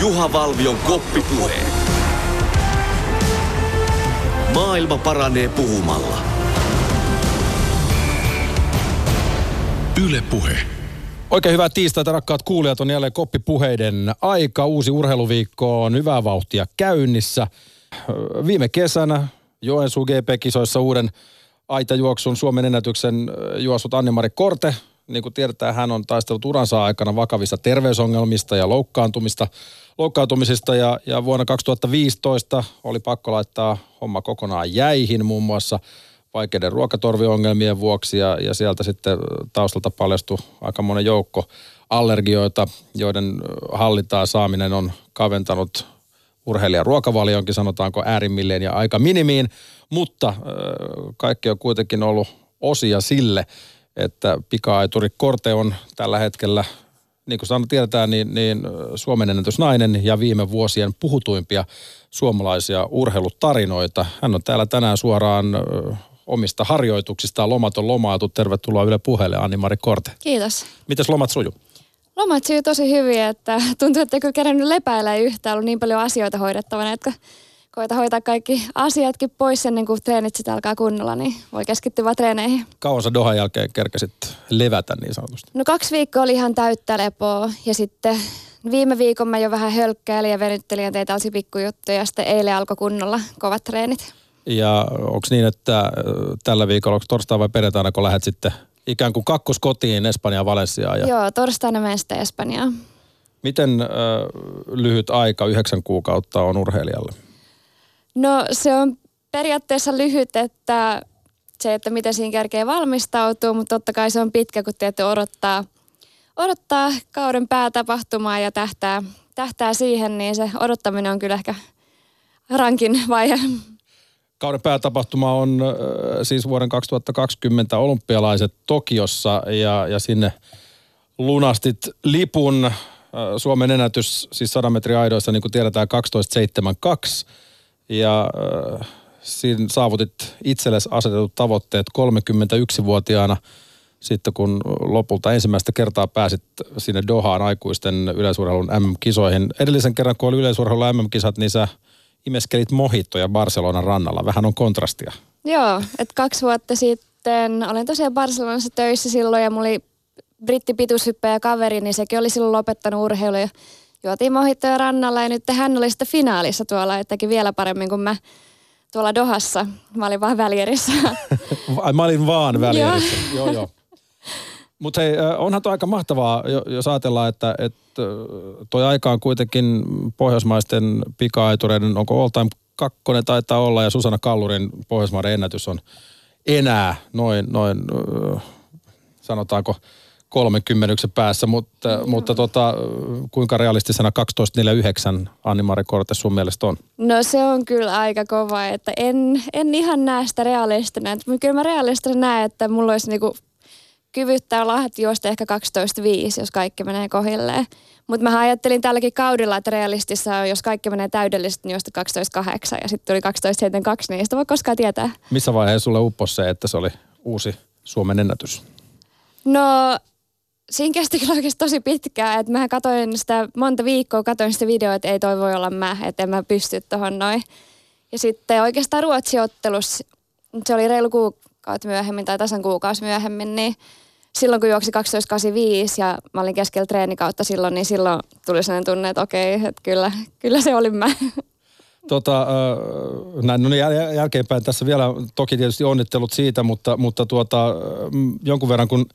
Juha Valvion koppipuhe. Maailma paranee puhumalla. Yle Puhe. Oikein hyvää tiistaita, rakkaat kuulijat. On jälleen koppipuheiden aika. Uusi urheiluviikko on hyvää vauhtia käynnissä. Viime kesänä Joensuu GP-kisoissa uuden aitajuoksun Suomen ennätyksen juossut Anne-Mari Korte. Niin kuin tiedetään, hän on taistellut uransa aikana vakavista terveysongelmista ja loukkaantumista, loukkaantumisista. Ja, ja vuonna 2015 oli pakko laittaa homma kokonaan jäihin muun muassa vaikeiden ruokatorviongelmien vuoksi. Ja, ja sieltä sitten taustalta paljastui aika monen joukko allergioita, joiden hallintaa saaminen on kaventanut urheilijan ruokavalionkin, sanotaanko äärimmilleen ja aika minimiin, mutta kaikki on kuitenkin ollut osia sille, että pika-aituri Korte on tällä hetkellä, niin kuin sanotaan, tiedetään, niin, niin Suomen ennätysnainen ja viime vuosien puhutuimpia suomalaisia urheilutarinoita. Hän on täällä tänään suoraan omista harjoituksistaan lomaton lomaatu. Tervetuloa Yle puheelle, Anni-Mari Korte. Kiitos. Mites lomat sujuu? Lomat sujuu tosi hyvin, että tuntuu, että kyllä kerännyt lepäillä yhtään, ollut niin paljon asioita hoidettavana, että koita hoitaa kaikki asiatkin pois ennen kuin treenit sitten alkaa kunnolla, niin voi keskittyä vaan treeneihin. Kauan sä Dohan jälkeen kerkesit levätä niin sanotusti? No kaksi viikkoa oli ihan täyttä lepoa ja sitten viime viikon mä jo vähän hölkkäilin ja venyttelin ja tein tällaisia pikkujuttuja ja sitten eilen alkoi kunnolla kovat treenit. Ja onko niin, että tällä viikolla, onko torstai vai perjantaina, kun lähdet sitten ikään kuin kakkoskotiin Espanjaan Valenssiaan? Ja... Joo, torstaina menen sitten Espanjaan. Miten äh, lyhyt aika, yhdeksän kuukautta on urheilijalle? No se on periaatteessa lyhyt, että se, että miten siinä kerkee valmistautuu, mutta totta kai se on pitkä, kun tietty odottaa, odottaa kauden päätapahtumaa ja tähtää, tähtää siihen, niin se odottaminen on kyllä ehkä rankin vaihe. Kauden päätapahtuma on siis vuoden 2020 olympialaiset Tokiossa ja, ja sinne lunastit lipun. Suomen ennätys siis 100 metrin aidoissa, niin kuin tiedetään, 12.72. Ja äh, siinä saavutit itsellesi asetetut tavoitteet 31-vuotiaana sitten kun lopulta ensimmäistä kertaa pääsit sinne Dohaan aikuisten yleisurheilun MM-kisoihin. Edellisen kerran, kun oli yleisurheilun MM-kisat, niin sä imeskelit mohittoja Barcelonan rannalla. Vähän on kontrastia. Joo, että kaksi vuotta sitten olin tosiaan Barcelonassa töissä silloin ja mulla oli brittipituushyppäjä kaveri, niin sekin oli silloin lopettanut urheilu ja juotiin mohittoja rannalla ja nyt hän oli sitten finaalissa tuolla, että teki vielä paremmin kuin mä tuolla Dohassa. Mä olin vaan välierissä. mä olin vaan välierissä, joo joo. joo. Mutta hei, onhan tuo aika mahtavaa, jos ajatellaan, että, että toi aika on kuitenkin pohjoismaisten pika-aitureiden, onko all time kakkonen taitaa olla, ja Susanna Kallurin pohjoismaiden ennätys on enää noin, noin sanotaanko 30 päässä, mutta, mm. mutta tota, kuinka realistisena 12.49 Anni-Mari Korte sun mielestä on? No se on kyllä aika kova, että en, en ihan näe sitä realistina. Kyllä mä realistina näen, että mulla olisi niinku kyvyttää lahdet juosta ehkä 12.5, jos kaikki menee kohilleen. Mutta mä ajattelin tälläkin kaudella, että realistissa on, jos kaikki menee täydellisesti, niin juosta 12.8 ja sitten tuli 12.72, niin ei sitä voi koskaan tietää. Missä vaiheessa sulle upposi se, että se oli uusi Suomen ennätys? No siinä kesti kyllä oikeasti tosi pitkään, että mä katsoin sitä monta viikkoa, katsoin sitä videoa, että ei toi voi olla mä, että en mä pysty tuohon noin. Ja sitten oikeastaan Ruotsi-ottelussa, se oli reilu kuukausi myöhemmin tai tasan kuukausi myöhemmin, niin silloin kun juoksi 12.85 ja mä olin keskellä treenikautta silloin, niin silloin tuli sellainen tunne, että okei, että kyllä, kyllä se oli mä. Tota, näin, no niin jäl- jälkeenpäin tässä vielä toki tietysti onnittelut siitä, mutta, mutta tuota, jonkun verran kun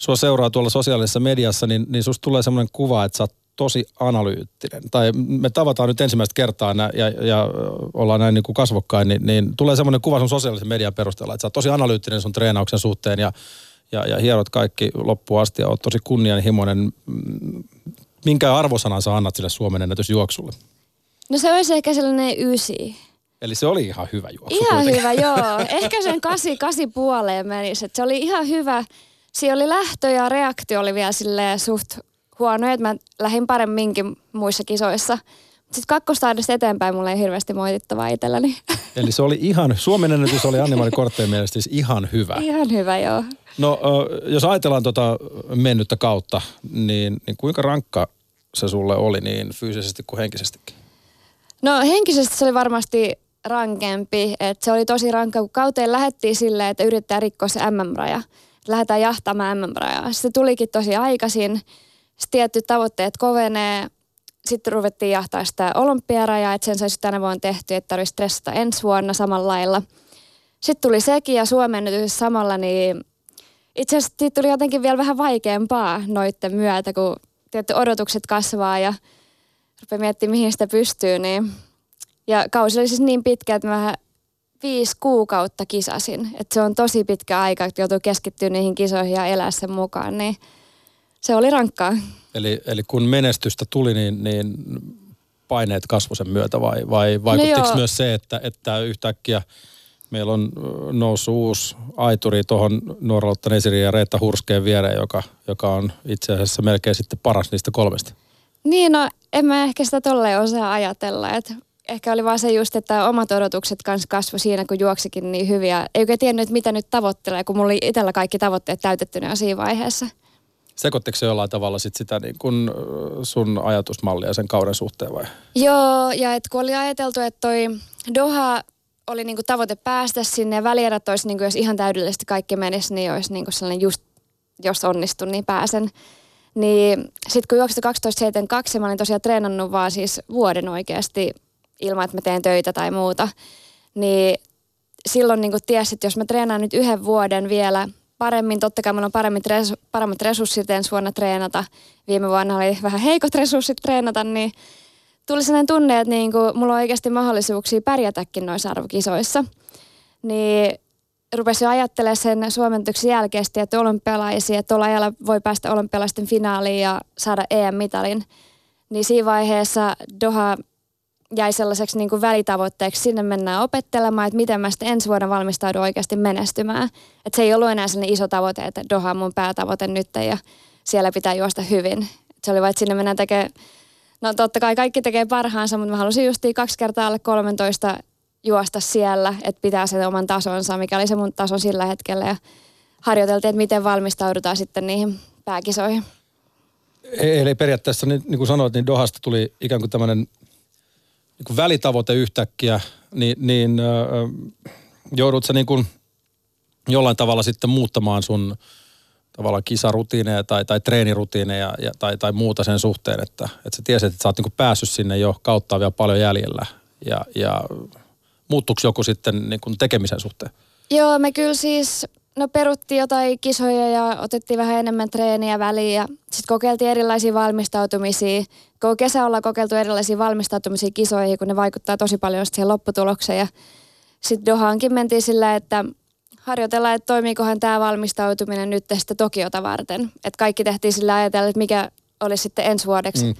sua seuraa tuolla sosiaalisessa mediassa, niin, niin susta tulee semmoinen kuva, että sä oot tosi analyyttinen. Tai me tavataan nyt ensimmäistä kertaa nä, ja, ja ollaan näin niin kuin kasvokkain, niin, niin tulee semmoinen kuva sun sosiaalisen median perusteella, että sä oot tosi analyyttinen sun treenauksen suhteen ja, ja, ja hierot kaikki loppuun asti ja oot tosi kunnianhimoinen. Minkä arvosanan sä annat sille Suomen ennätysjuoksulle? No se olisi ehkä sellainen ysi. Eli se oli ihan hyvä juoksu. Ihan kuitenkin. hyvä, joo. Ehkä sen kasi, kasi puoleen menisi. Et se oli ihan hyvä. Siinä oli lähtö ja reaktio oli vielä suht huono, että mä lähdin paremminkin muissa kisoissa. Sitten kakkostaidesta eteenpäin mulla ei hirveästi moitittavaa itselläni. Eli se oli ihan, Suomen ennätys oli Anni-Mari Kortteen mielestä siis ihan hyvä. Ihan hyvä, joo. No jos ajatellaan tuota mennyttä kautta, niin, niin kuinka rankka se sulle oli niin fyysisesti kuin henkisestikin? No henkisesti se oli varmasti rankempi. Et se oli tosi rankka, kun kauteen lähettiin silleen, että yrittää rikkoa se MM-raja. Lähdetään jahtamaan MM-rajaa. Se tulikin tosi aikaisin. Sitten tietty tavoitteet kovenee. Sitten ruvettiin jahtaa sitä olympiarajaa, että sen saisi tänä vuonna tehty, että tarvitsisi stressata ensi vuonna samalla lailla. Sitten tuli sekin ja Suomen samalla, niin itse asiassa tuli jotenkin vielä vähän vaikeampaa noitten myötä, kun tietty odotukset kasvaa ja rupeaa miettimään, mihin sitä pystyy. Niin. Ja kausi oli siis niin pitkä, että mä viisi kuukautta kisasin. Että se on tosi pitkä aika, että joutuu keskittyä niihin kisoihin ja elää sen mukaan. Niin se oli rankkaa. Eli, eli kun menestystä tuli, niin, niin paineet kasvoi sen myötä vai, vai vaikuttiko no myös se, että, että yhtäkkiä – Meillä on noussut uusi aituri tuohon Nuoralotta Nesiri ja Reetta Hurskeen viereen, joka, joka on itse asiassa melkein sitten paras niistä kolmesta. Niin, no en mä ehkä sitä tolleen osaa ajatella. Et ehkä oli vaan se just, että omat odotukset kanssa kasvoi siinä, kun juoksikin niin hyviä. Ei oikein tiennyt, että mitä nyt tavoittelee, kun mulla oli itsellä kaikki tavoitteet täytettynä siinä vaiheessa. Sekoitteko se jollain tavalla sit sitä niin kun sun ajatusmallia sen kauden suhteen vai? Joo, ja et kun oli ajateltu, että toi Doha oli niinku tavoite päästä sinne ja välierät olisi, niinku, jos ihan täydellisesti kaikki menisi, niin olisi niinku sellainen just, jos onnistun, niin pääsen. Niin sitten kun juoksin 12.72, mä olin tosiaan treenannut vaan siis vuoden oikeasti ilman, että mä teen töitä tai muuta. Niin silloin niin tiesi, että jos mä treenaan nyt yhden vuoden vielä paremmin, totta kai mulla on paremmin resu, paremmat resurssit ensi vuonna treenata. Viime vuonna oli vähän heikot resurssit treenata, niin tuli sellainen tunne, että niin kuin, mulla on oikeasti mahdollisuuksia pärjätäkin noissa arvokisoissa. Niin rupesin ajattelemaan sen suomentuksen jälkeen, että olympialaisia, että tuolla ajalla voi päästä olympialaisten finaaliin ja saada EM-mitalin. Niin siinä vaiheessa Doha jäi sellaiseksi niin kuin välitavoitteeksi. Sinne mennään opettelemaan, että miten mä sitten ensi vuonna valmistaudun oikeasti menestymään. Että se ei ollut enää sellainen iso tavoite, että Doha on mun päätavoite nyt ja siellä pitää juosta hyvin. Et se oli vain, että sinne mennään tekemään No totta kai kaikki tekee parhaansa, mutta mä halusin justiin kaksi kertaa alle 13 juosta siellä, että pitää sen oman tasonsa, mikä oli se mun taso sillä hetkellä. Ja harjoiteltiin, että miten valmistaudutaan sitten niihin pääkisoihin. E- eli periaatteessa, niin, niin kuin sanoit, niin Dohasta tuli ikään kuin tämmöinen niin välitavoite yhtäkkiä, niin, niin äh, joudut sä niin kuin jollain tavalla sitten muuttamaan sun tavallaan kisarutiineja tai, tai treenirutiineja ja, tai, tai muuta sen suhteen, että, että sä tiesit, että sä oot niin päässyt sinne jo kautta vielä paljon jäljellä ja, ja muuttuuko joku sitten niin kuin tekemisen suhteen? Joo, me kyllä siis no peruttiin jotain kisoja ja otettiin vähän enemmän treeniä väliin ja sitten kokeiltiin erilaisia valmistautumisia. Koko kesä ollaan kokeiltu erilaisia valmistautumisia kisoihin, kun ne vaikuttaa tosi paljon siihen lopputulokseen ja sitten Dohaankin mentiin sillä, että harjoitella, että toimiikohan tämä valmistautuminen nyt tästä Tokiota varten. Että kaikki tehtiin sillä ajatella, että mikä olisi sitten ensi vuodeksi mm.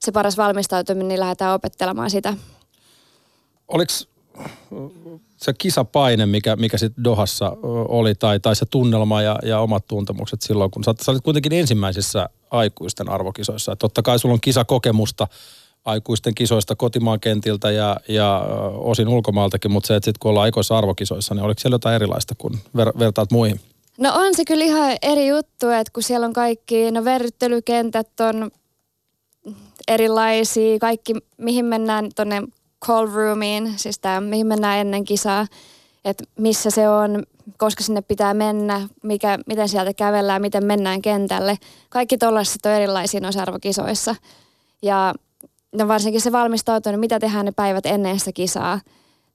se paras valmistautuminen, niin lähdetään opettelemaan sitä. Oliko se kisapaine, mikä, mikä sitten Dohassa oli, tai, tai se tunnelma ja, ja omat tuntemukset silloin, kun sä, sä olit kuitenkin ensimmäisissä aikuisten arvokisoissa. Et totta kai sulla on kisakokemusta, aikuisten kisoista kotimaan kentiltä ja, ja osin ulkomaaltakin, mutta se, että sitten kun ollaan aikoissa arvokisoissa, niin oliko siellä jotain erilaista, kun ver- vertaat muihin? No on se kyllä ihan eri juttu, että kun siellä on kaikki, no verryttelykentät on erilaisia, kaikki mihin mennään tuonne call roomiin, siis tämä mihin mennään ennen kisaa, että missä se on, koska sinne pitää mennä, mikä, miten sieltä kävellään, miten mennään kentälle. Kaikki tuollaiset on erilaisia noissa arvokisoissa. Ja no varsinkin se valmistautuminen, mitä tehdään ne päivät ennen sitä kisaa,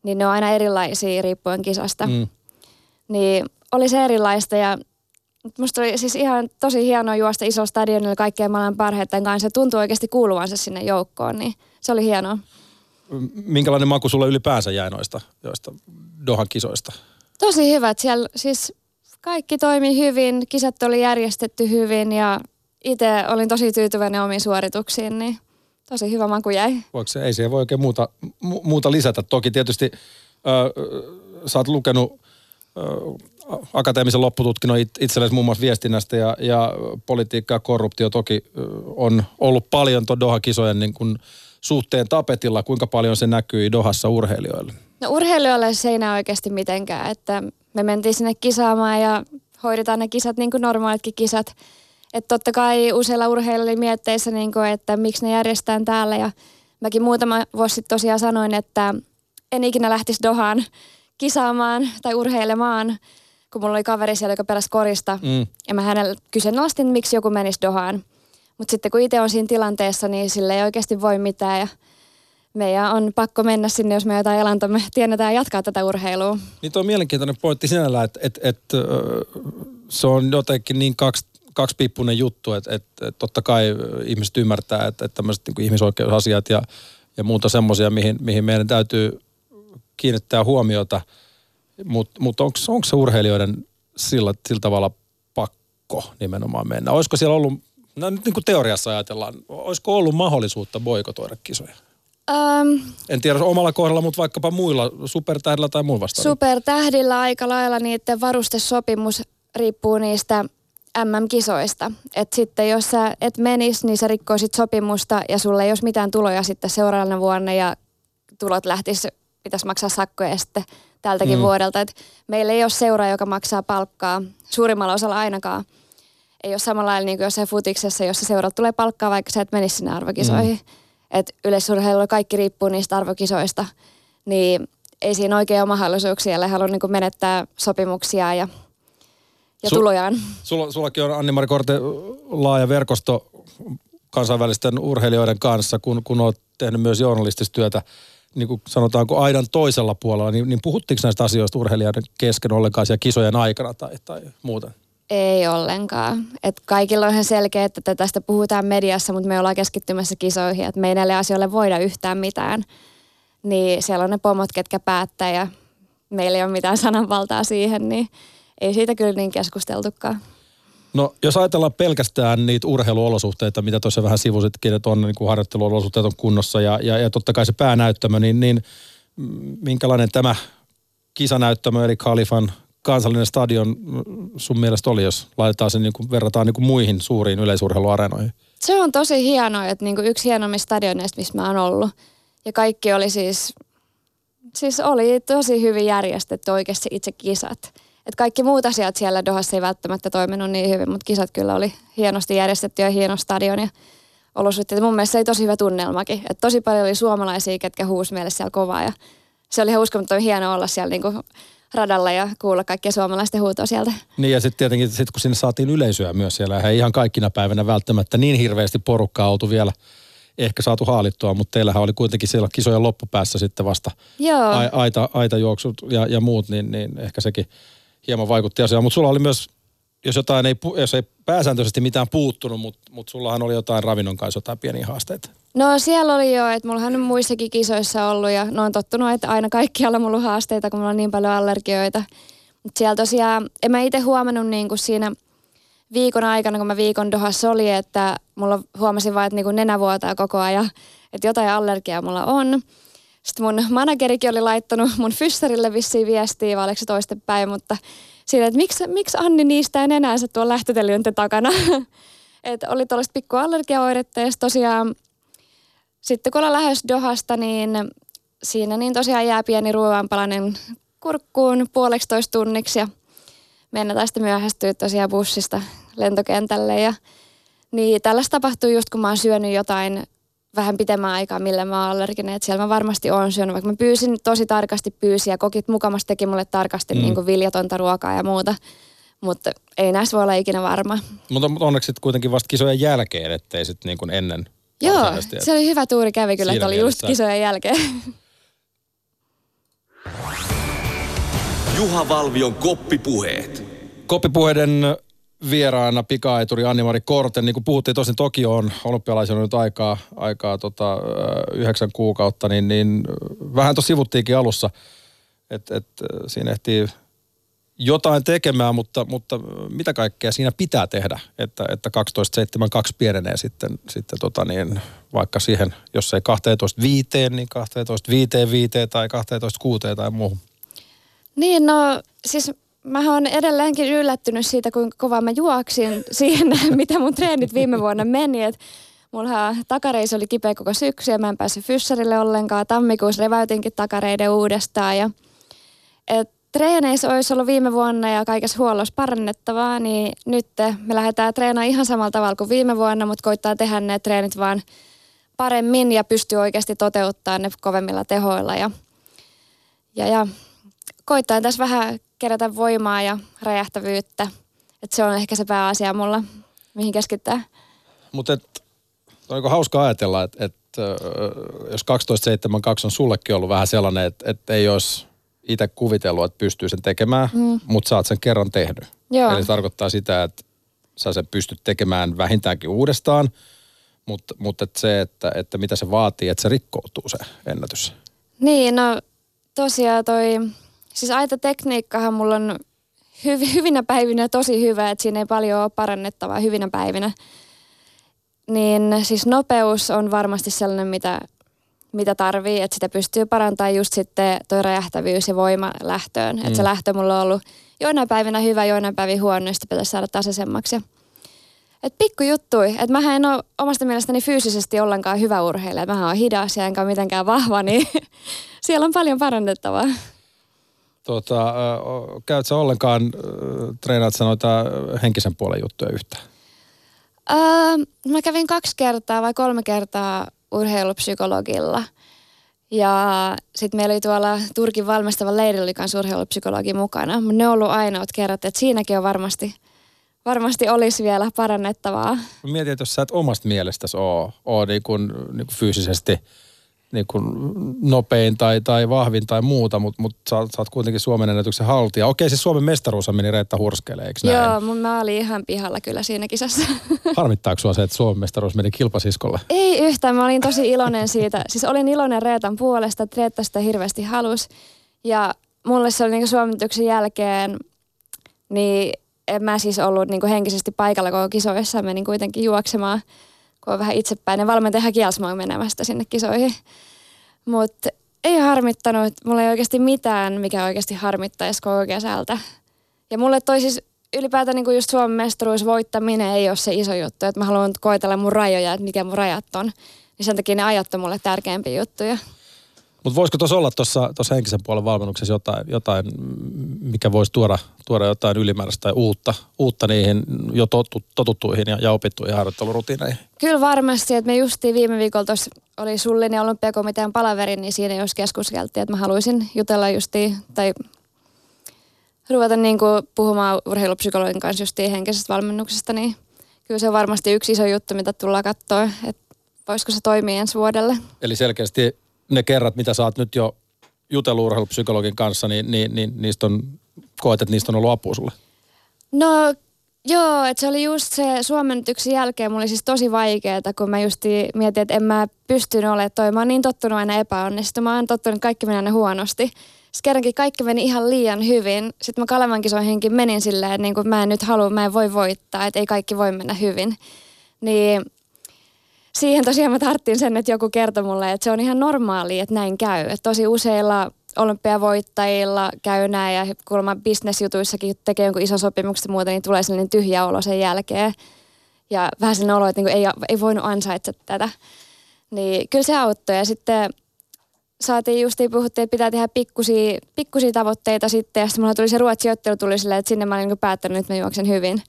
niin ne on aina erilaisia riippuen kisasta. Mm. Niin oli se erilaista ja musta oli siis ihan tosi hienoa juosta isolla stadionilla kaikkien maailman parhaiten kanssa. Se tuntui oikeasti kuuluvansa sinne joukkoon, niin se oli hienoa. Minkälainen maku sulle ylipäänsä jäi noista joista Dohan kisoista? Tosi hyvät. Siellä siis kaikki toimi hyvin, kisat oli järjestetty hyvin ja itse olin tosi tyytyväinen omiin suorituksiin, niin – tosi hyvä maku jäi. Voiko se, ei siihen voi oikein muuta, mu, muuta lisätä. Toki tietysti ö, sä oot lukenut ö, akateemisen loppututkinnon it, itsellesi muun muassa viestinnästä ja, ja politiikka ja korruptio toki ö, on ollut paljon tuon Doha-kisojen niin kun suhteen tapetilla. Kuinka paljon se näkyi Dohassa urheilijoille? No urheilijoille se ei näe oikeasti mitenkään, että me mentiin sinne kisaamaan ja hoidetaan ne kisat niin kuin normaalitkin kisat. Että totta kai useilla urheilijoilla oli mietteissä, niin kuin, että miksi ne järjestetään täällä. Ja mäkin muutama vuosi sitten tosiaan sanoin, että en ikinä lähtisi Dohaan kisaamaan tai urheilemaan, kun mulla oli kaveri siellä, joka pelasi korista. Mm. Ja mä hänellä kyseenalaistin, miksi joku menisi Dohaan. Mutta sitten kun itse on siinä tilanteessa, niin sille ei oikeasti voi mitään. Ja meidän on pakko mennä sinne, jos me jotain elantomme tiedetään jatkaa tätä urheilua. Niin tuo on mielenkiintoinen pointti sinällä, että et, et, se on jotenkin niin kaksi kaksipiippunen juttu, että, että, totta kai ihmiset ymmärtää, että, että tämmöiset niin ihmisoikeusasiat ja, ja muuta semmoisia, mihin, mihin meidän täytyy kiinnittää huomiota. Mutta mut onko se urheilijoiden sillä, sillä tavalla pakko nimenomaan mennä? Olisiko siellä ollut, no nyt niin kuin teoriassa ajatellaan, olisiko ollut mahdollisuutta boikotoida kisoja? Um, en tiedä omalla kohdalla, mutta vaikkapa muilla, supertähdillä tai muilla vastaavilla. Supertähdillä aika lailla niiden varustesopimus riippuu niistä MM-kisoista. Et sitten jos sä et menis, niin sä rikkoisit sopimusta ja sulle ei olisi mitään tuloja sitten seuraavana vuonna ja tulot lähtis, pitäisi maksaa sakkoja sitten tältäkin mm. vuodelta. Et meillä ei ole seuraa, joka maksaa palkkaa, suurimmalla osalla ainakaan. Ei ole samalla lailla niin kuin jossain futiksessa, jossa seurat tulee palkkaa, vaikka sä et menisi sinne arvokisoihin. Mm. Et yleisurheilulla kaikki riippuu niistä arvokisoista, niin ei siinä oikein ole mahdollisuuksia, ellei halua niin menettää sopimuksia ja ja Sul, tulojaan. Sulla, sullakin on Anni-Mari Korte laaja verkosto kansainvälisten urheilijoiden kanssa, kun, kun olet tehnyt myös journalistista työtä, niin kuin sanotaanko aidan toisella puolella, niin, niin puhuttiinko näistä asioista urheilijoiden kesken ollenkaan siellä kisojen aikana tai, tai muuten? Ei ollenkaan. Et kaikilla on ihan selkeä, että tästä puhutaan mediassa, mutta me ollaan keskittymässä kisoihin, että me ei näille asioille voida yhtään mitään. Niin siellä on ne pomot, ketkä päättää ja meillä ei ole mitään sananvaltaa siihen, niin ei siitä kyllä niin keskusteltukaan. No jos ajatellaan pelkästään niitä urheiluolosuhteita, mitä tuossa vähän sivusitkin, että on niin kuin harjoitteluolosuhteet on kunnossa ja, ja, ja totta kai se päänäyttämö, niin, niin minkälainen tämä kisanäyttämö eli Kalifan kansallinen stadion sun mielestä oli, jos laitetaan sen niin kuin, verrataan niin kuin muihin suuriin yleisurheiluareenoihin? Se on tosi hienoa, että niin kuin yksi hienommista stadioneista, missä mä oon ollut. Ja kaikki oli siis, siis oli tosi hyvin järjestetty oikeasti itse kisat. Et kaikki muut asiat siellä Dohassa ei välttämättä toiminut niin hyvin, mutta kisat kyllä oli hienosti järjestetty ja hieno stadion ja olosuhteet. Mun mielestä se oli tosi hyvä tunnelmakin. Et tosi paljon oli suomalaisia, ketkä huusi meille siellä kovaa ja se oli ihan uskomattoman hieno olla siellä niinku radalla ja kuulla kaikkia suomalaisten huutoa sieltä. Niin ja sitten tietenkin, sit kun sinne saatiin yleisöä myös siellä, ei ihan kaikkina päivänä välttämättä niin hirveästi porukkaa oltu vielä ehkä saatu haalittua, mutta teillähän oli kuitenkin siellä kisojen loppupäässä sitten vasta Joo. aita, aita juoksut ja, ja muut, niin, niin ehkä sekin hieman vaikutti asiaan. Mutta sulla oli myös, jos jotain ei, jos ei pääsääntöisesti mitään puuttunut, mutta mut sullahan oli jotain ravinnon kanssa jotain pieniä haasteita. No siellä oli jo, että mullahan on muissakin kisoissa ollut ja no on tottunut, että aina kaikkialla mulla on haasteita, kun mulla on niin paljon allergioita. Mutta siellä tosiaan, en mä itse huomannut niin kuin siinä viikon aikana, kun mä viikon Dohassa oli, että mulla huomasin vaan, että niin kuin nenä vuotaa koko ajan, että jotain allergiaa mulla on. Sitten mun managerikin oli laittanut mun fyssarille vissiin viestiä, vai oliko se toistepäin, mutta siinä, että miksi, miksi Anni niistä enää tuon lähtöteliönten takana. että oli tuollaista pikku allergiaoiretta ja tosiaan sitten kun ollaan lähes Dohasta, niin siinä niin tosiaan jää pieni ruoanpalanen kurkkuun puoleksi toista tunniksi ja mennä tästä myöhästyä tosiaan bussista lentokentälle ja niin tällaista tapahtuu just kun mä oon syönyt jotain vähän pitemmän aikaa, millä mä oon allerginen. Että siellä mä varmasti oon syönyt, vaikka mä pyysin tosi tarkasti pyysiä. Kokit mukamassa teki mulle tarkasti mm. niin kuin viljatonta ruokaa ja muuta. Mutta ei näissä voi olla ikinä varma. Mutta onneksi kuitenkin vasta kisojen jälkeen, ettei sitten niin ennen. Joo, se oli hyvä tuuri kävi kyllä, että oli just kisojen jälkeen. Juha Valvion koppipuheet. Koppipuheiden vieraana pikaeturi Anni-Mari Korten. Niin kuin puhuttiin tosin Tokio on olympialaisena nyt aikaa, aikaa tota, yhdeksän kuukautta, niin, niin vähän tuossa sivuttiinkin alussa, että et, siinä ehtii jotain tekemään, mutta, mutta mitä kaikkea siinä pitää tehdä, että, että 12.72 pienenee sitten, sitten tota niin, vaikka siihen, jos ei 12.5, niin 12.5 tai 12.6 tai muuhun. Niin, no siis mä oon edelleenkin yllättynyt siitä, kuinka kovaa mä juoksin siihen, mitä mun treenit viime vuonna meni. Et mulla takareissa oli kipeä koko syksy ja mä en päässyt fyssarille ollenkaan. Tammikuussa reväytinkin takareiden uudestaan. Ja, et treeneissä olisi ollut viime vuonna ja kaikessa huollossa parannettavaa, niin nyt me lähdetään treenaamaan ihan samalla tavalla kuin viime vuonna, mutta koittaa tehdä ne treenit vaan paremmin ja pystyy oikeasti toteuttamaan ne kovemmilla tehoilla. Ja, ja, ja koittaa tässä vähän kerätä voimaa ja räjähtävyyttä. että se on ehkä se pääasia mulla, mihin keskittää. Mutta on hauska ajatella, että et, jos 12.72 on sullekin ollut vähän sellainen, että et ei olisi itse kuvitellut, että pystyy sen tekemään, mm. mutta sä oot sen kerran tehnyt. Joo. Eli se tarkoittaa sitä, että sä sen pystyt tekemään vähintäänkin uudestaan, mutta, mutta että se, että, että mitä se vaatii, että se rikkoutuu se ennätys. Niin, no tosiaan toi, siis tekniikkahan mulla on hyv, hyvinä päivinä tosi hyvä, että siinä ei paljon ole parannettavaa hyvinä päivinä. Niin siis nopeus on varmasti sellainen, mitä mitä tarvii, että sitä pystyy parantamaan just sitten tuo räjähtävyys ja voima lähtöön. Mm. Että se lähtö mulla on ollut joinain päivinä hyvä, joinain päivin huono, ja pitäisi saada tasaisemmaksi. Et pikku juttui. Että mähän en ole omasta mielestäni fyysisesti ollenkaan hyvä urheilija. Mähän on hidas ja enkä mitenkään vahva, niin siellä on paljon parannettavaa. Tota, käyt sä ollenkaan, treenaat sä noita henkisen puolen juttuja yhtään? Äh, mä kävin kaksi kertaa vai kolme kertaa urheilupsykologilla. Ja sitten meillä oli tuolla Turkin valmistava leirillä oli urheilupsykologi mukana. Mutta ne on ollut ainoat kerrat, että siinäkin on varmasti, varmasti olisi vielä parannettavaa. Mietin, että jos sä et omasta mielestäsi ole, ole niin kuin, niin kuin fyysisesti – niin kuin nopein tai, tai vahvin tai muuta, mutta mut sä, sä oot kuitenkin Suomen ennätyksen haltija. Okei, siis Suomen mestaruus meni Reetta Hurskelle, eikö näin? Joo, mun mä olin ihan pihalla kyllä siinä kisassa. Harmittaako sua se, että Suomen mestaruus meni kilpasiskolle? Ei yhtään, mä olin tosi iloinen siitä. Siis olin iloinen Reetan puolesta, että Reetta sitä hirveästi halus. Ja mulle se oli niin suomituksen jälkeen, niin en mä siis ollut niin henkisesti paikalla koko kisoissa. Menin kuitenkin juoksemaan kun on vähän itsepäin. Ja valmentaja kielsi menemästä sinne kisoihin. Mutta ei harmittanut. Mulla ei oikeasti mitään, mikä oikeasti harmittaisi koko kesältä. Ja mulle toi siis ylipäätään niin just Suomen mestaruus voittaminen ei ole se iso juttu. Että mä haluan koitella mun rajoja, että mikä mun rajat on. Niin sen takia ne ajat on mulle tärkeämpiä juttuja. Mutta voisiko tuossa olla tuossa henkisen puolen valmennuksessa jotain, jotain, mikä voisi tuoda, tuoda jotain ylimääräistä tai uutta, uutta niihin jo totu, totuttuihin ja, ja opittuihin harjoittelurutiineihin? Kyllä varmasti, että me justiin viime viikolla tuossa oli Sullin ja olympiakomitean palaveri, niin siinä jos keskuskeltiin, että mä haluaisin jutella justiin tai ruveta niin kuin puhumaan urheilupsykologin kanssa justiin henkisestä valmennuksesta, niin kyllä se on varmasti yksi iso juttu, mitä tullaan katsoa, että voisiko se toimia ensi vuodelle. Eli selkeästi ne kerrat, mitä sä oot nyt jo jutellut urheilupsykologin kanssa, niin, niin, niin niistä on, koet, että niistä on ollut apua sulle? No joo, että se oli just se suomennetyksen jälkeen, mulla oli siis tosi vaikeaa, kun mä just mietin, että en mä pystynyt olemaan toi. Mä oon niin tottunut aina epäonnistumaan, tottunut, että kaikki meni aina huonosti. Sitten kerrankin kaikki meni ihan liian hyvin. Sitten mä Kalevan kisoihinkin menin silleen, että niin kuin mä en nyt halua, mä en voi voittaa, että ei kaikki voi mennä hyvin. Niin siihen tosiaan mä tarttin sen, että joku kertoi mulle, että se on ihan normaali, että näin käy. Että tosi useilla olympiavoittajilla käy näin ja kuulemma bisnesjutuissakin tekee jonkun ison sopimuksen ja muuta, niin tulee sellainen tyhjä olo sen jälkeen. Ja vähän sellainen olo, että niinku ei, ei voinut ansaitse tätä. Niin kyllä se auttoi ja sitten saatiin justiin puhuttiin, että pitää tehdä pikkusia, pikkusia tavoitteita sitten ja sitten mulla tuli se ruotsiottelu tuli silleen, että sinne mä olin niinku päättänyt, että mä juoksen hyvin.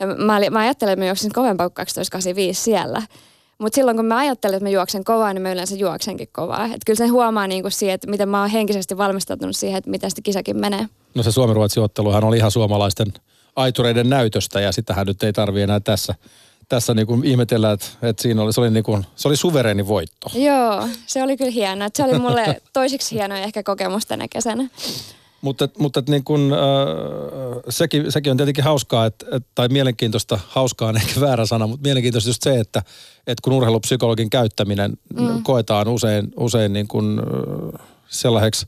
Ja mä, mä ajattelin, että mä juoksin kovempaa kuin 12.85 siellä. Mutta silloin kun mä ajattelen, että mä juoksen kovaa, niin mä yleensä juoksenkin kovaa. Et kyllä se huomaa niin kuin siihen, että miten mä oon henkisesti valmistautunut siihen, että miten sitä kisakin menee. No se Suomi-Ruotsi-otteluhan oli ihan suomalaisten aitureiden näytöstä ja sitähän nyt ei tarvi enää tässä, tässä niin kuin ihmetellä, että, että siinä oli, se, oli niin kuin, se oli suvereeni voitto. Joo, se oli kyllä hienoa. Se oli mulle toisiksi hieno ehkä kokemus tänä kesänä. Mutta, mutta niin kun, äh, sekin, sekin on tietenkin hauskaa, että, et, tai mielenkiintoista, hauskaa on ehkä väärä sana, mutta mielenkiintoista just se, että, että kun urheilupsykologin käyttäminen mm. koetaan usein, usein niin kun, äh, sellaiseksi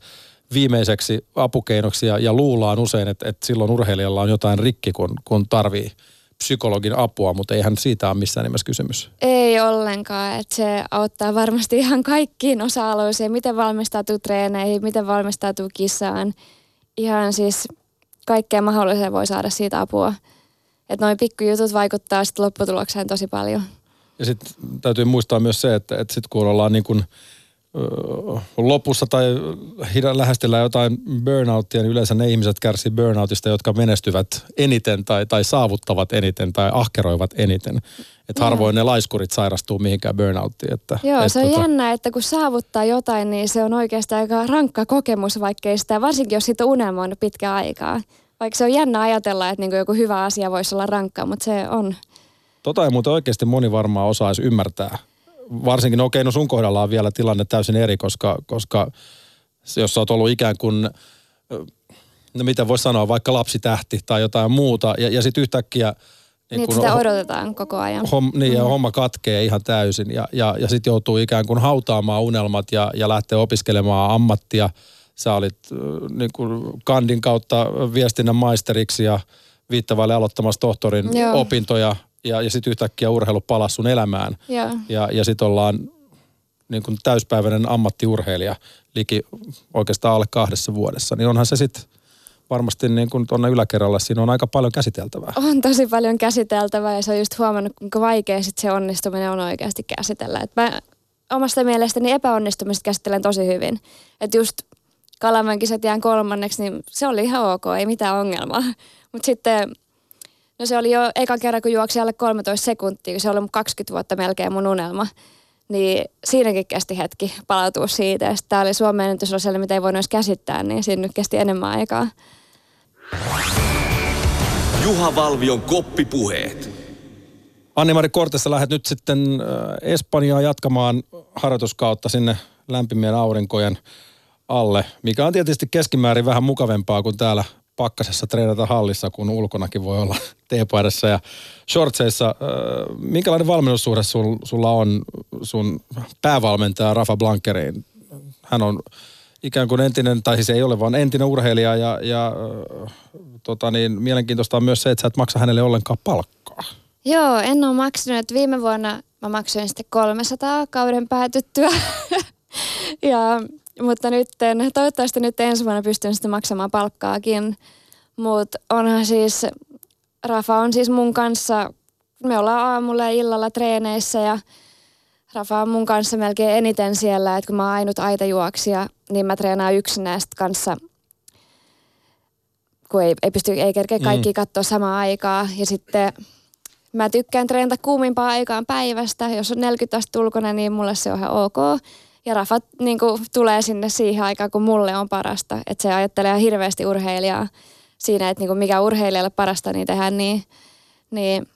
viimeiseksi apukeinoksi ja, ja luullaan usein, että, että silloin urheilijalla on jotain rikki, kun, kun tarvii psykologin apua, mutta eihän siitä ole missään nimessä kysymys. Ei ollenkaan, että se auttaa varmasti ihan kaikkiin osa-alueisiin, miten valmistautuu treeneihin, miten valmistautuu kisaan – ihan siis kaikkea mahdollisia voi saada siitä apua. Että noin pikkujutut vaikuttaa sitten lopputulokseen tosi paljon. Ja sitten täytyy muistaa myös se, että, että sitten kun ollaan niin kuin lopussa tai lähestellään jotain burnouttia, niin yleensä ne ihmiset kärsii burnoutista, jotka menestyvät eniten tai, tai saavuttavat eniten tai ahkeroivat eniten. Että harvoin ne laiskurit sairastuu mihinkään burnouttiin. Että, Joo, se on tota... jännä, että kun saavuttaa jotain, niin se on oikeastaan aika rankka kokemus, vaikkei sitä, varsinkin jos siitä unelmoinut pitkä aikaa. Vaikka se on jännä ajatella, että niin joku hyvä asia voisi olla rankka, mutta se on. Tota ei muuten oikeasti moni varmaan osaisi ymmärtää varsinkin, no okei, no sun kohdalla on vielä tilanne täysin eri, koska, koska jos sä oot ollut ikään kuin, no mitä voisi sanoa, vaikka lapsitähti tai jotain muuta, ja, ja sitten yhtäkkiä... Niin, niin sitä odotetaan koko ajan. Hom, niin, ja mm. homma katkee ihan täysin, ja, ja, ja sitten joutuu ikään kuin hautaamaan unelmat ja, ja lähtee opiskelemaan ammattia. Sä olit niin kuin kandin kautta viestinnän maisteriksi ja viittavalle aloittamassa tohtorin Joo. opintoja ja, ja sitten yhtäkkiä urheilu palasi sun elämään. Ja, ja, ja sitten ollaan niin kuin täyspäiväinen ammattiurheilija liki oikeastaan alle kahdessa vuodessa, niin onhan se sitten varmasti niin kuin tuonne yläkerralla siinä on aika paljon käsiteltävää. On tosi paljon käsiteltävää ja se on just huomannut, kuinka vaikea sit se onnistuminen on oikeasti käsitellä. Et mä omasta mielestäni epäonnistumista käsittelen tosi hyvin. Että just Kalamäen kisat jään kolmanneksi, niin se oli ihan ok, ei mitään ongelmaa. Mutta sitten No se oli jo eka kerran, kun juoksi alle 13 sekuntia, kun se oli 20 vuotta melkein mun unelma. Niin siinäkin kesti hetki palautua siitä. Ja tämä oli Suomen ennätys mitä ei voinut edes käsittää, niin siinä nyt kesti enemmän aikaa. Juha Valvion koppipuheet. Anni-Mari Kortessa lähdet nyt sitten äh, Espanjaan jatkamaan harjoituskautta sinne lämpimien aurinkojen alle, mikä on tietysti keskimäärin vähän mukavempaa kuin täällä pakkasessa treenata hallissa, kun ulkonakin voi olla teepaidassa ja shortseissa. Minkälainen valmennussuhde sul, sulla on sun päävalmentaja Rafa Blankeriin? Hän on ikään kuin entinen, tai siis ei ole vaan entinen urheilija ja, ja tota niin, mielenkiintoista on myös se, että sä et maksa hänelle ollenkaan palkkaa. Joo, en ole maksanut. Viime vuonna mä maksoin sitten 300 kauden päätyttyä. ja mutta nyt, toivottavasti nyt ensi vuonna pystyn sitten maksamaan palkkaakin. Mutta onhan siis, Rafa on siis mun kanssa, me ollaan aamulla ja illalla treeneissä ja Rafa on mun kanssa melkein eniten siellä, että kun mä oon ainut aitajuoksija, niin mä treenaan näistä kanssa, kun ei, ei pysty, ei kerkeä kaikki mm. katsoa samaan aikaa. Ja sitten mä tykkään treenata kuumimpaa aikaan päivästä. Jos on 40 astetta ulkona, niin mulle se on ihan ok. Ja Rafa niin kuin, tulee sinne siihen aikaan, kun mulle on parasta. Että se ajattelee hirveästi urheilijaa siinä, että niin kuin mikä urheilijalle parasta, niin tehdään niin, niin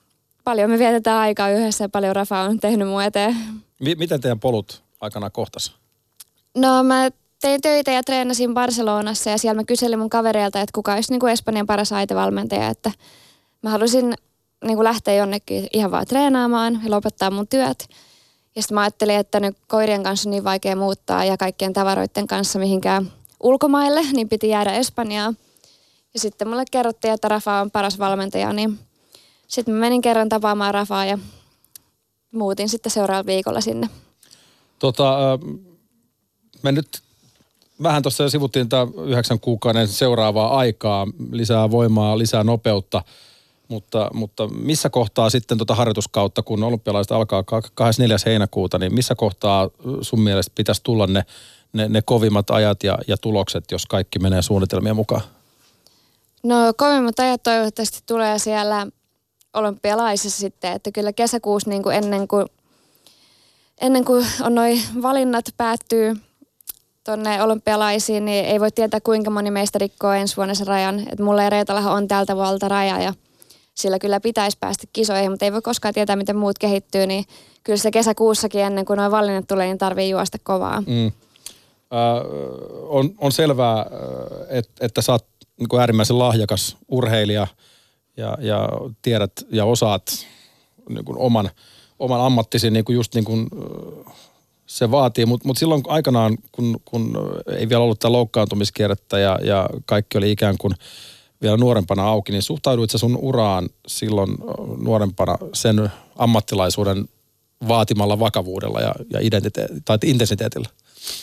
paljon me vietetään aikaa yhdessä ja paljon Rafa on tehnyt mun eteen. M- miten teidän polut aikana kohtas? No mä tein töitä ja treenasin Barcelonassa ja siellä mä kyselin mun kavereilta, että kuka olisi niin kuin Espanjan paras aitevalmentaja, että mä halusin niin kuin lähteä jonnekin ihan vaan treenaamaan ja lopettaa mun työt. Ja sitten mä ajattelin, että nyt koirien kanssa on niin vaikea muuttaa ja kaikkien tavaroiden kanssa mihinkään ulkomaille, niin piti jäädä Espanjaan. Ja sitten mulle kerrottiin, että Rafa on paras valmentaja, niin sitten mä menin kerran tapaamaan Rafaa ja muutin sitten seuraavalla viikolla sinne. Tota, me nyt vähän tuossa sivuttiin tämä yhdeksän kuukauden seuraavaa aikaa, lisää voimaa, lisää nopeutta – mutta, mutta missä kohtaa sitten tuota harjoituskautta, kun olympialaiset alkaa 24. heinäkuuta, niin missä kohtaa sun mielestä pitäisi tulla ne, ne, ne kovimmat ajat ja, ja tulokset, jos kaikki menee suunnitelmien mukaan? No kovimmat ajat toivottavasti tulee siellä olympialaisissa sitten, että kyllä kesäkuussa niin kuin ennen kuin ennen kuin on noin valinnat päättyy tuonne olympialaisiin, niin ei voi tietää kuinka moni meistä rikkoo ensi vuonna sen rajan. Et mulla ja Reetalahan on tältä vuodelta raja ja sillä kyllä pitäisi päästä kisoihin, mutta ei voi koskaan tietää, miten muut kehittyy, niin kyllä se kesäkuussakin ennen kuin noin valinnat tulee, niin tarvii juosta kovaa. Mm. Äh, on, on selvää, että, että sä oot niin kuin äärimmäisen lahjakas urheilija ja, ja tiedät ja osaat niin kuin oman, oman ammattisi niin kuin just niin kuin se vaatii, mutta mut silloin aikanaan, kun, kun ei vielä ollut tätä loukkaantumiskierrettä ja, ja kaikki oli ikään kuin – vielä nuorempana auki, niin suhtauduit sä sun uraan silloin nuorempana sen ammattilaisuuden vaatimalla vakavuudella ja, ja identite- tai intensiteetillä?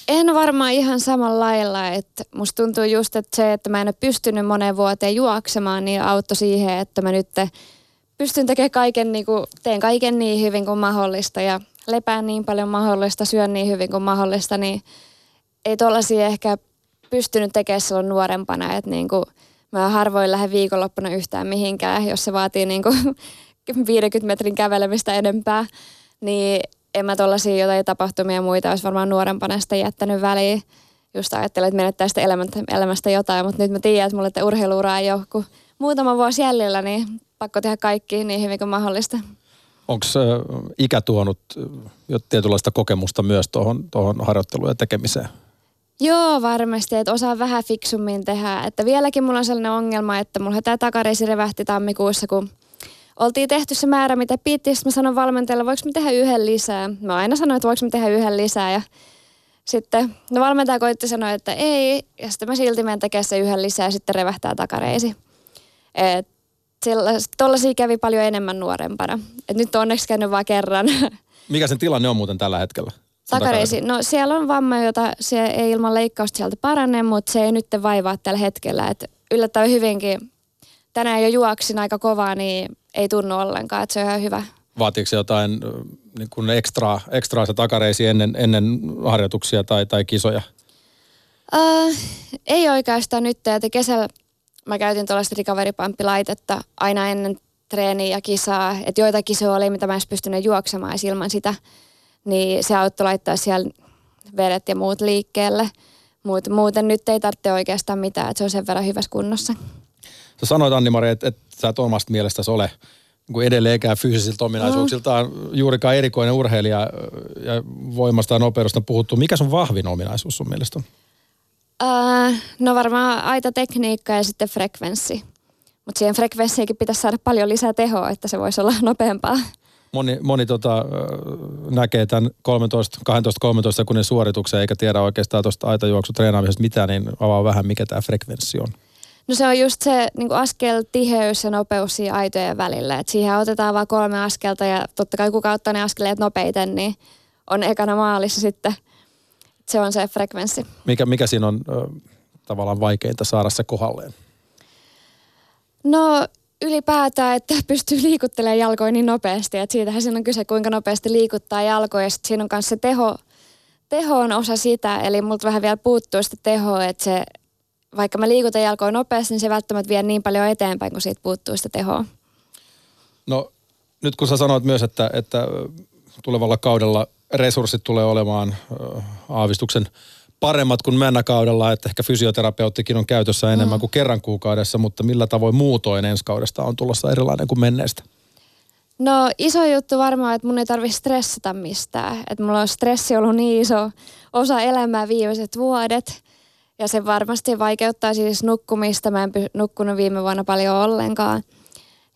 En varmaan ihan samalla lailla, että musta tuntuu just, että se, että mä en ole pystynyt moneen vuoteen juoksemaan, niin auttoi siihen, että mä nyt pystyn tekemään kaiken, niin kuin, teen kaiken niin hyvin kuin mahdollista ja lepään niin paljon mahdollista, syön niin hyvin kuin mahdollista, niin ei tuollaisia ehkä pystynyt tekemään silloin nuorempana, että niin kuin mä harvoin lähden viikonloppuna yhtään mihinkään, jos se vaatii niin kuin 50 metrin kävelemistä enempää, niin en mä tuollaisia jotain tapahtumia muita olisi varmaan nuorempana sitä jättänyt väliin. Just ajattelin, että menettää sitä elämästä jotain, mutta nyt mä tiedän, että mulle että urheiluura ei ole kuin muutama vuosi jäljellä, niin pakko tehdä kaikki niin hyvin kuin mahdollista. Onko ikä tuonut jo tietynlaista kokemusta myös tuohon harjoitteluun ja tekemiseen? Joo, varmasti, että osaa vähän fiksummin tehdä. Että vieläkin mulla on sellainen ongelma, että mulla tämä takareisi revähti tammikuussa, kun oltiin tehty se määrä, mitä piti. Sitten mä sanoin valmentajalle, voiko mä tehdä yhden lisää. Mä aina sanoin, että voiko mä tehdä yhden lisää. Ja sitten no valmentaja koitti sanoa, että ei. Ja sitten mä silti menen tekemään se yhden lisää ja sitten revähtää takareisi. Et Tuollaisia kävi paljon enemmän nuorempana. Et nyt on onneksi käynyt vain kerran. Mikä sen tilanne on muuten tällä hetkellä? Takareisi. No siellä on vamma, jota se ei ilman leikkausta sieltä parane, mutta se ei nyt vaivaa tällä hetkellä. Et yllättävän hyvinkin. Tänään jo juoksin aika kovaa, niin ei tunnu ollenkaan, että se on ihan hyvä. Vaatiiko se jotain niin kuin ekstra, ekstra se takareisi ennen, ennen harjoituksia tai, tai kisoja? Uh, ei oikeastaan nyt, että kesällä mä käytin tuollaista recovery-pamppilaitetta aina ennen treeniä ja kisaa. Että joita kisoja oli, mitä mä en pystynyt juoksemaan ilman sitä. Niin se auttoi laittaa siellä vedet ja muut liikkeelle. Mut, muuten nyt ei tarvitse oikeastaan mitään, että se on sen verran hyvässä kunnossa. Sä sanoit Anni-Mari, että, että sä et omasta mielestäsi ole niin edelleenkään fyysisiltä ominaisuuksiltaan mm. juurikaan erikoinen urheilija ja voimasta ja nopeudesta puhuttu. Mikä sun vahvin ominaisuus sun mielestä on? Uh, no varmaan aita tekniikka ja sitten frekvenssi. Mutta siihen frekvenssiinkin pitäisi saada paljon lisää tehoa, että se voisi olla nopeampaa. Moni, moni tota, näkee tämän 13, 12, 13 sekunnin suorituksen eikä tiedä oikeastaan tuosta aitajuoksutreenaamisesta mitään, niin avaa vähän, mikä tämä frekvenssi on. No se on just se niin askel tiheys ja nopeus siinä aitojen välillä. Et siihen otetaan vain kolme askelta ja totta kai kuka ottaa ne askeleet nopeiten, niin on ekana maalissa sitten. Se on se frekvenssi. Mikä, mikä siinä on ö, tavallaan vaikeinta saada se kohdalleen? No ylipäätään, että pystyy liikuttelemaan jalkoja niin nopeasti. Että siitähän siinä on kyse, kuinka nopeasti liikuttaa jalkoja. Ja siinä on myös se teho, teho on osa sitä. Eli multa vähän vielä puuttuu sitä tehoa, että se vaikka mä liikutan jalkoja nopeasti, niin se välttämättä vie niin paljon eteenpäin, kun siitä puuttuu sitä tehoa. No nyt kun sä sanoit myös, että, että tulevalla kaudella resurssit tulee olemaan aavistuksen paremmat kuin kaudella, että ehkä fysioterapeuttikin on käytössä enemmän mm. kuin kerran kuukaudessa, mutta millä tavoin muutoin ensi kaudesta on tulossa erilainen kuin menneestä? No iso juttu varmaan, että mun ei tarvitse stressata mistään. Että mulla on stressi ollut niin iso osa elämää viimeiset vuodet. Ja se varmasti vaikeuttaa siis nukkumista. Mä en nukkunut viime vuonna paljon ollenkaan.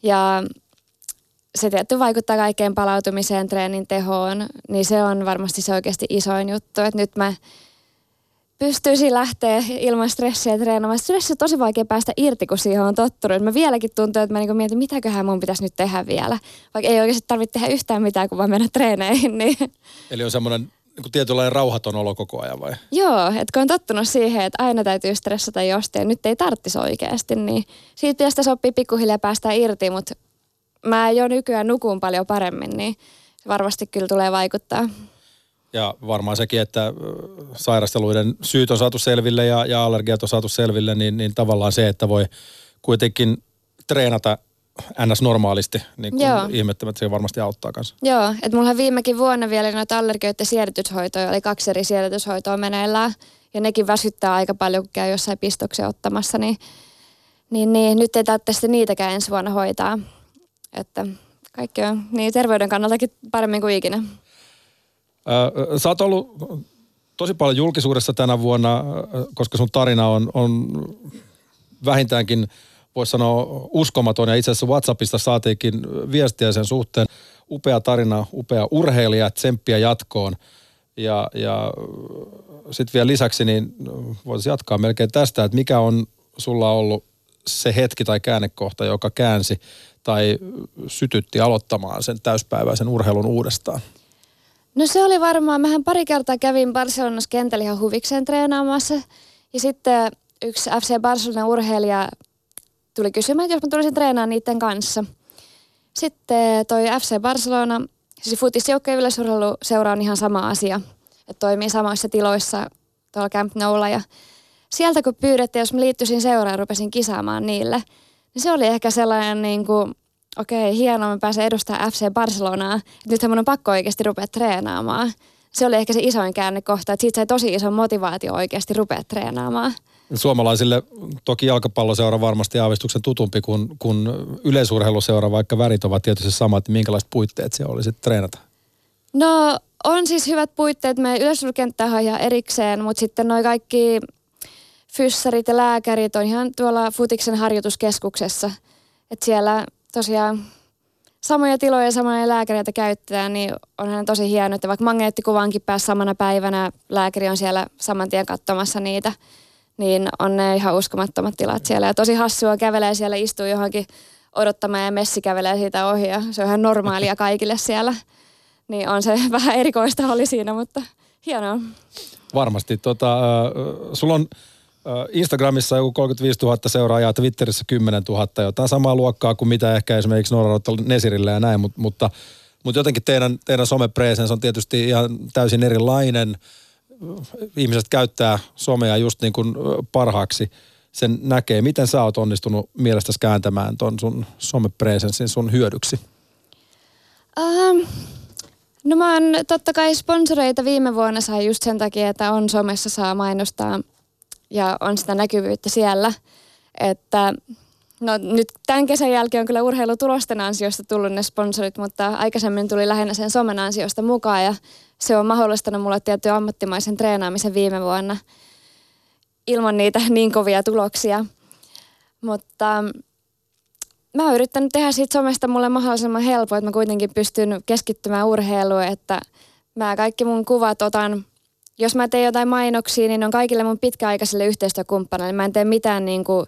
Ja se tietty vaikuttaa kaikkeen palautumiseen, treenin tehoon, niin se on varmasti se oikeasti isoin juttu. Että nyt mä pystyisin lähteä ilman stressiä treenaamaan. Stressi on tosi vaikea päästä irti, kun siihen on tottunut. Mä vieläkin tuntuu, että mä niinku mietin, mitäköhän mun pitäisi nyt tehdä vielä. Vaikka ei oikeasti tarvitse tehdä yhtään mitään, kun vaan mennä treeneihin. Niin. Eli on semmoinen niin tietynlainen rauhaton olo koko ajan vai? Joo, että kun on tottunut siihen, että aina täytyy stressata jostain ja nyt ei tarttisi oikeasti, niin siitä pitäisi sopii pikkuhiljaa päästä irti, mutta mä jo nykyään nukun paljon paremmin, niin varmasti kyllä tulee vaikuttaa. Ja varmaan sekin, että sairasteluiden syyt on saatu selville ja, ja allergiat on saatu selville, niin, niin tavallaan se, että voi kuitenkin treenata ns. normaalisti, niin kuin ihmettämättä se varmasti auttaa kanssa. Joo, että mulla viimekin vuonna vielä noita allergioiden siedätyshoitoja, oli kaksi eri siedätyshoitoa meneillään, ja nekin väsyttää aika paljon, kun käy jossain pistoksen ottamassa, niin, niin, niin nyt ei tarvitse niitäkään ensi vuonna hoitaa. Että kaikki on niin terveyden kannaltakin paremmin kuin ikinä. Sä oot ollut tosi paljon julkisuudessa tänä vuonna, koska sun tarina on, on vähintäänkin – voisi sanoa uskomaton ja itse asiassa WhatsAppista saatiinkin viestiä sen suhteen. Upea tarina, upea urheilija, tsemppiä jatkoon. Ja, ja sitten vielä lisäksi niin voisi jatkaa melkein tästä, että mikä on sulla ollut se hetki tai käännekohta, joka käänsi tai sytytti aloittamaan sen täyspäiväisen urheilun uudestaan? No se oli varmaan, mähän pari kertaa kävin Barcelonassa kentällä ihan huvikseen treenaamassa. Ja sitten yksi FC Barcelona urheilija tuli kysymään, että jos mä tulisin treenaamaan niiden kanssa. Sitten toi FC Barcelona siis futisjoukkojen yleisurheiluseura on ihan sama asia. Että toimii samoissa tiloissa tuolla Camp Noulla ja sieltä kun pyydettiin, jos mä liittyisin seuraan ja rupesin kisaamaan niille, niin se oli ehkä sellainen niin kuin, okei, hienoa, mä pääsen edustamaan FC Barcelonaa. Nythän mun on pakko oikeasti rupea treenaamaan. Se oli ehkä se isoin käännekohta, että siitä sai tosi iso motivaatio oikeasti rupea treenaamaan. Suomalaisille toki jalkapalloseura varmasti aavistuksen tutumpi kuin, kuin yleisurheiluseura, vaikka värit ovat tietysti samat. Minkälaiset puitteet siellä oli sitten treenata? No on siis hyvät puitteet. Me yleisurheilukenttä on ihan erikseen, mutta sitten noin kaikki fyssarit ja lääkärit on ihan tuolla Futiksen harjoituskeskuksessa. Että siellä tosiaan samoja tiloja ja samoja lääkäreitä käyttää, niin onhan tosi hienoa, että vaikka magneettikuvankin pääsi samana päivänä, lääkäri on siellä saman tien katsomassa niitä, niin on ne ihan uskomattomat tilat siellä. Ja tosi hassua kävelee siellä, istuu johonkin odottamaan ja messi kävelee siitä ohi ja se on ihan normaalia kaikille siellä. Niin on se vähän erikoista oli siinä, mutta hienoa. Varmasti. Tota, äh, sulla on Instagramissa joku 35 000 seuraajaa, Twitterissä 10 000, jotain samaa luokkaa kuin mitä ehkä esimerkiksi Nora Nesirillä ja näin, mutta, mutta, mutta jotenkin teidän, teidän somepresens on tietysti ihan täysin erilainen. Ihmiset käyttää somea just niin kuin parhaaksi sen näkee. Miten sä oot onnistunut mielestäsi kääntämään ton sun somepresenssin sun hyödyksi? Um, no mä oon totta kai sponsoreita viime vuonna sai just sen takia, että on somessa saa mainostaa ja on sitä näkyvyyttä siellä. Että no nyt tämän kesän jälkeen on kyllä urheilutulosten ansiosta tullut ne sponsorit, mutta aikaisemmin tuli lähinnä sen somen ansiosta mukaan ja se on mahdollistanut mulle tietty ammattimaisen treenaamisen viime vuonna ilman niitä niin kovia tuloksia. Mutta mä oon yrittänyt tehdä siitä somesta mulle mahdollisimman helppo, että mä kuitenkin pystyn keskittymään urheiluun, että mä kaikki mun kuvat otan jos mä teen jotain mainoksia, niin on kaikille mun pitkäaikaisille yhteistyökumppaneille. Mä en tee mitään niin kuin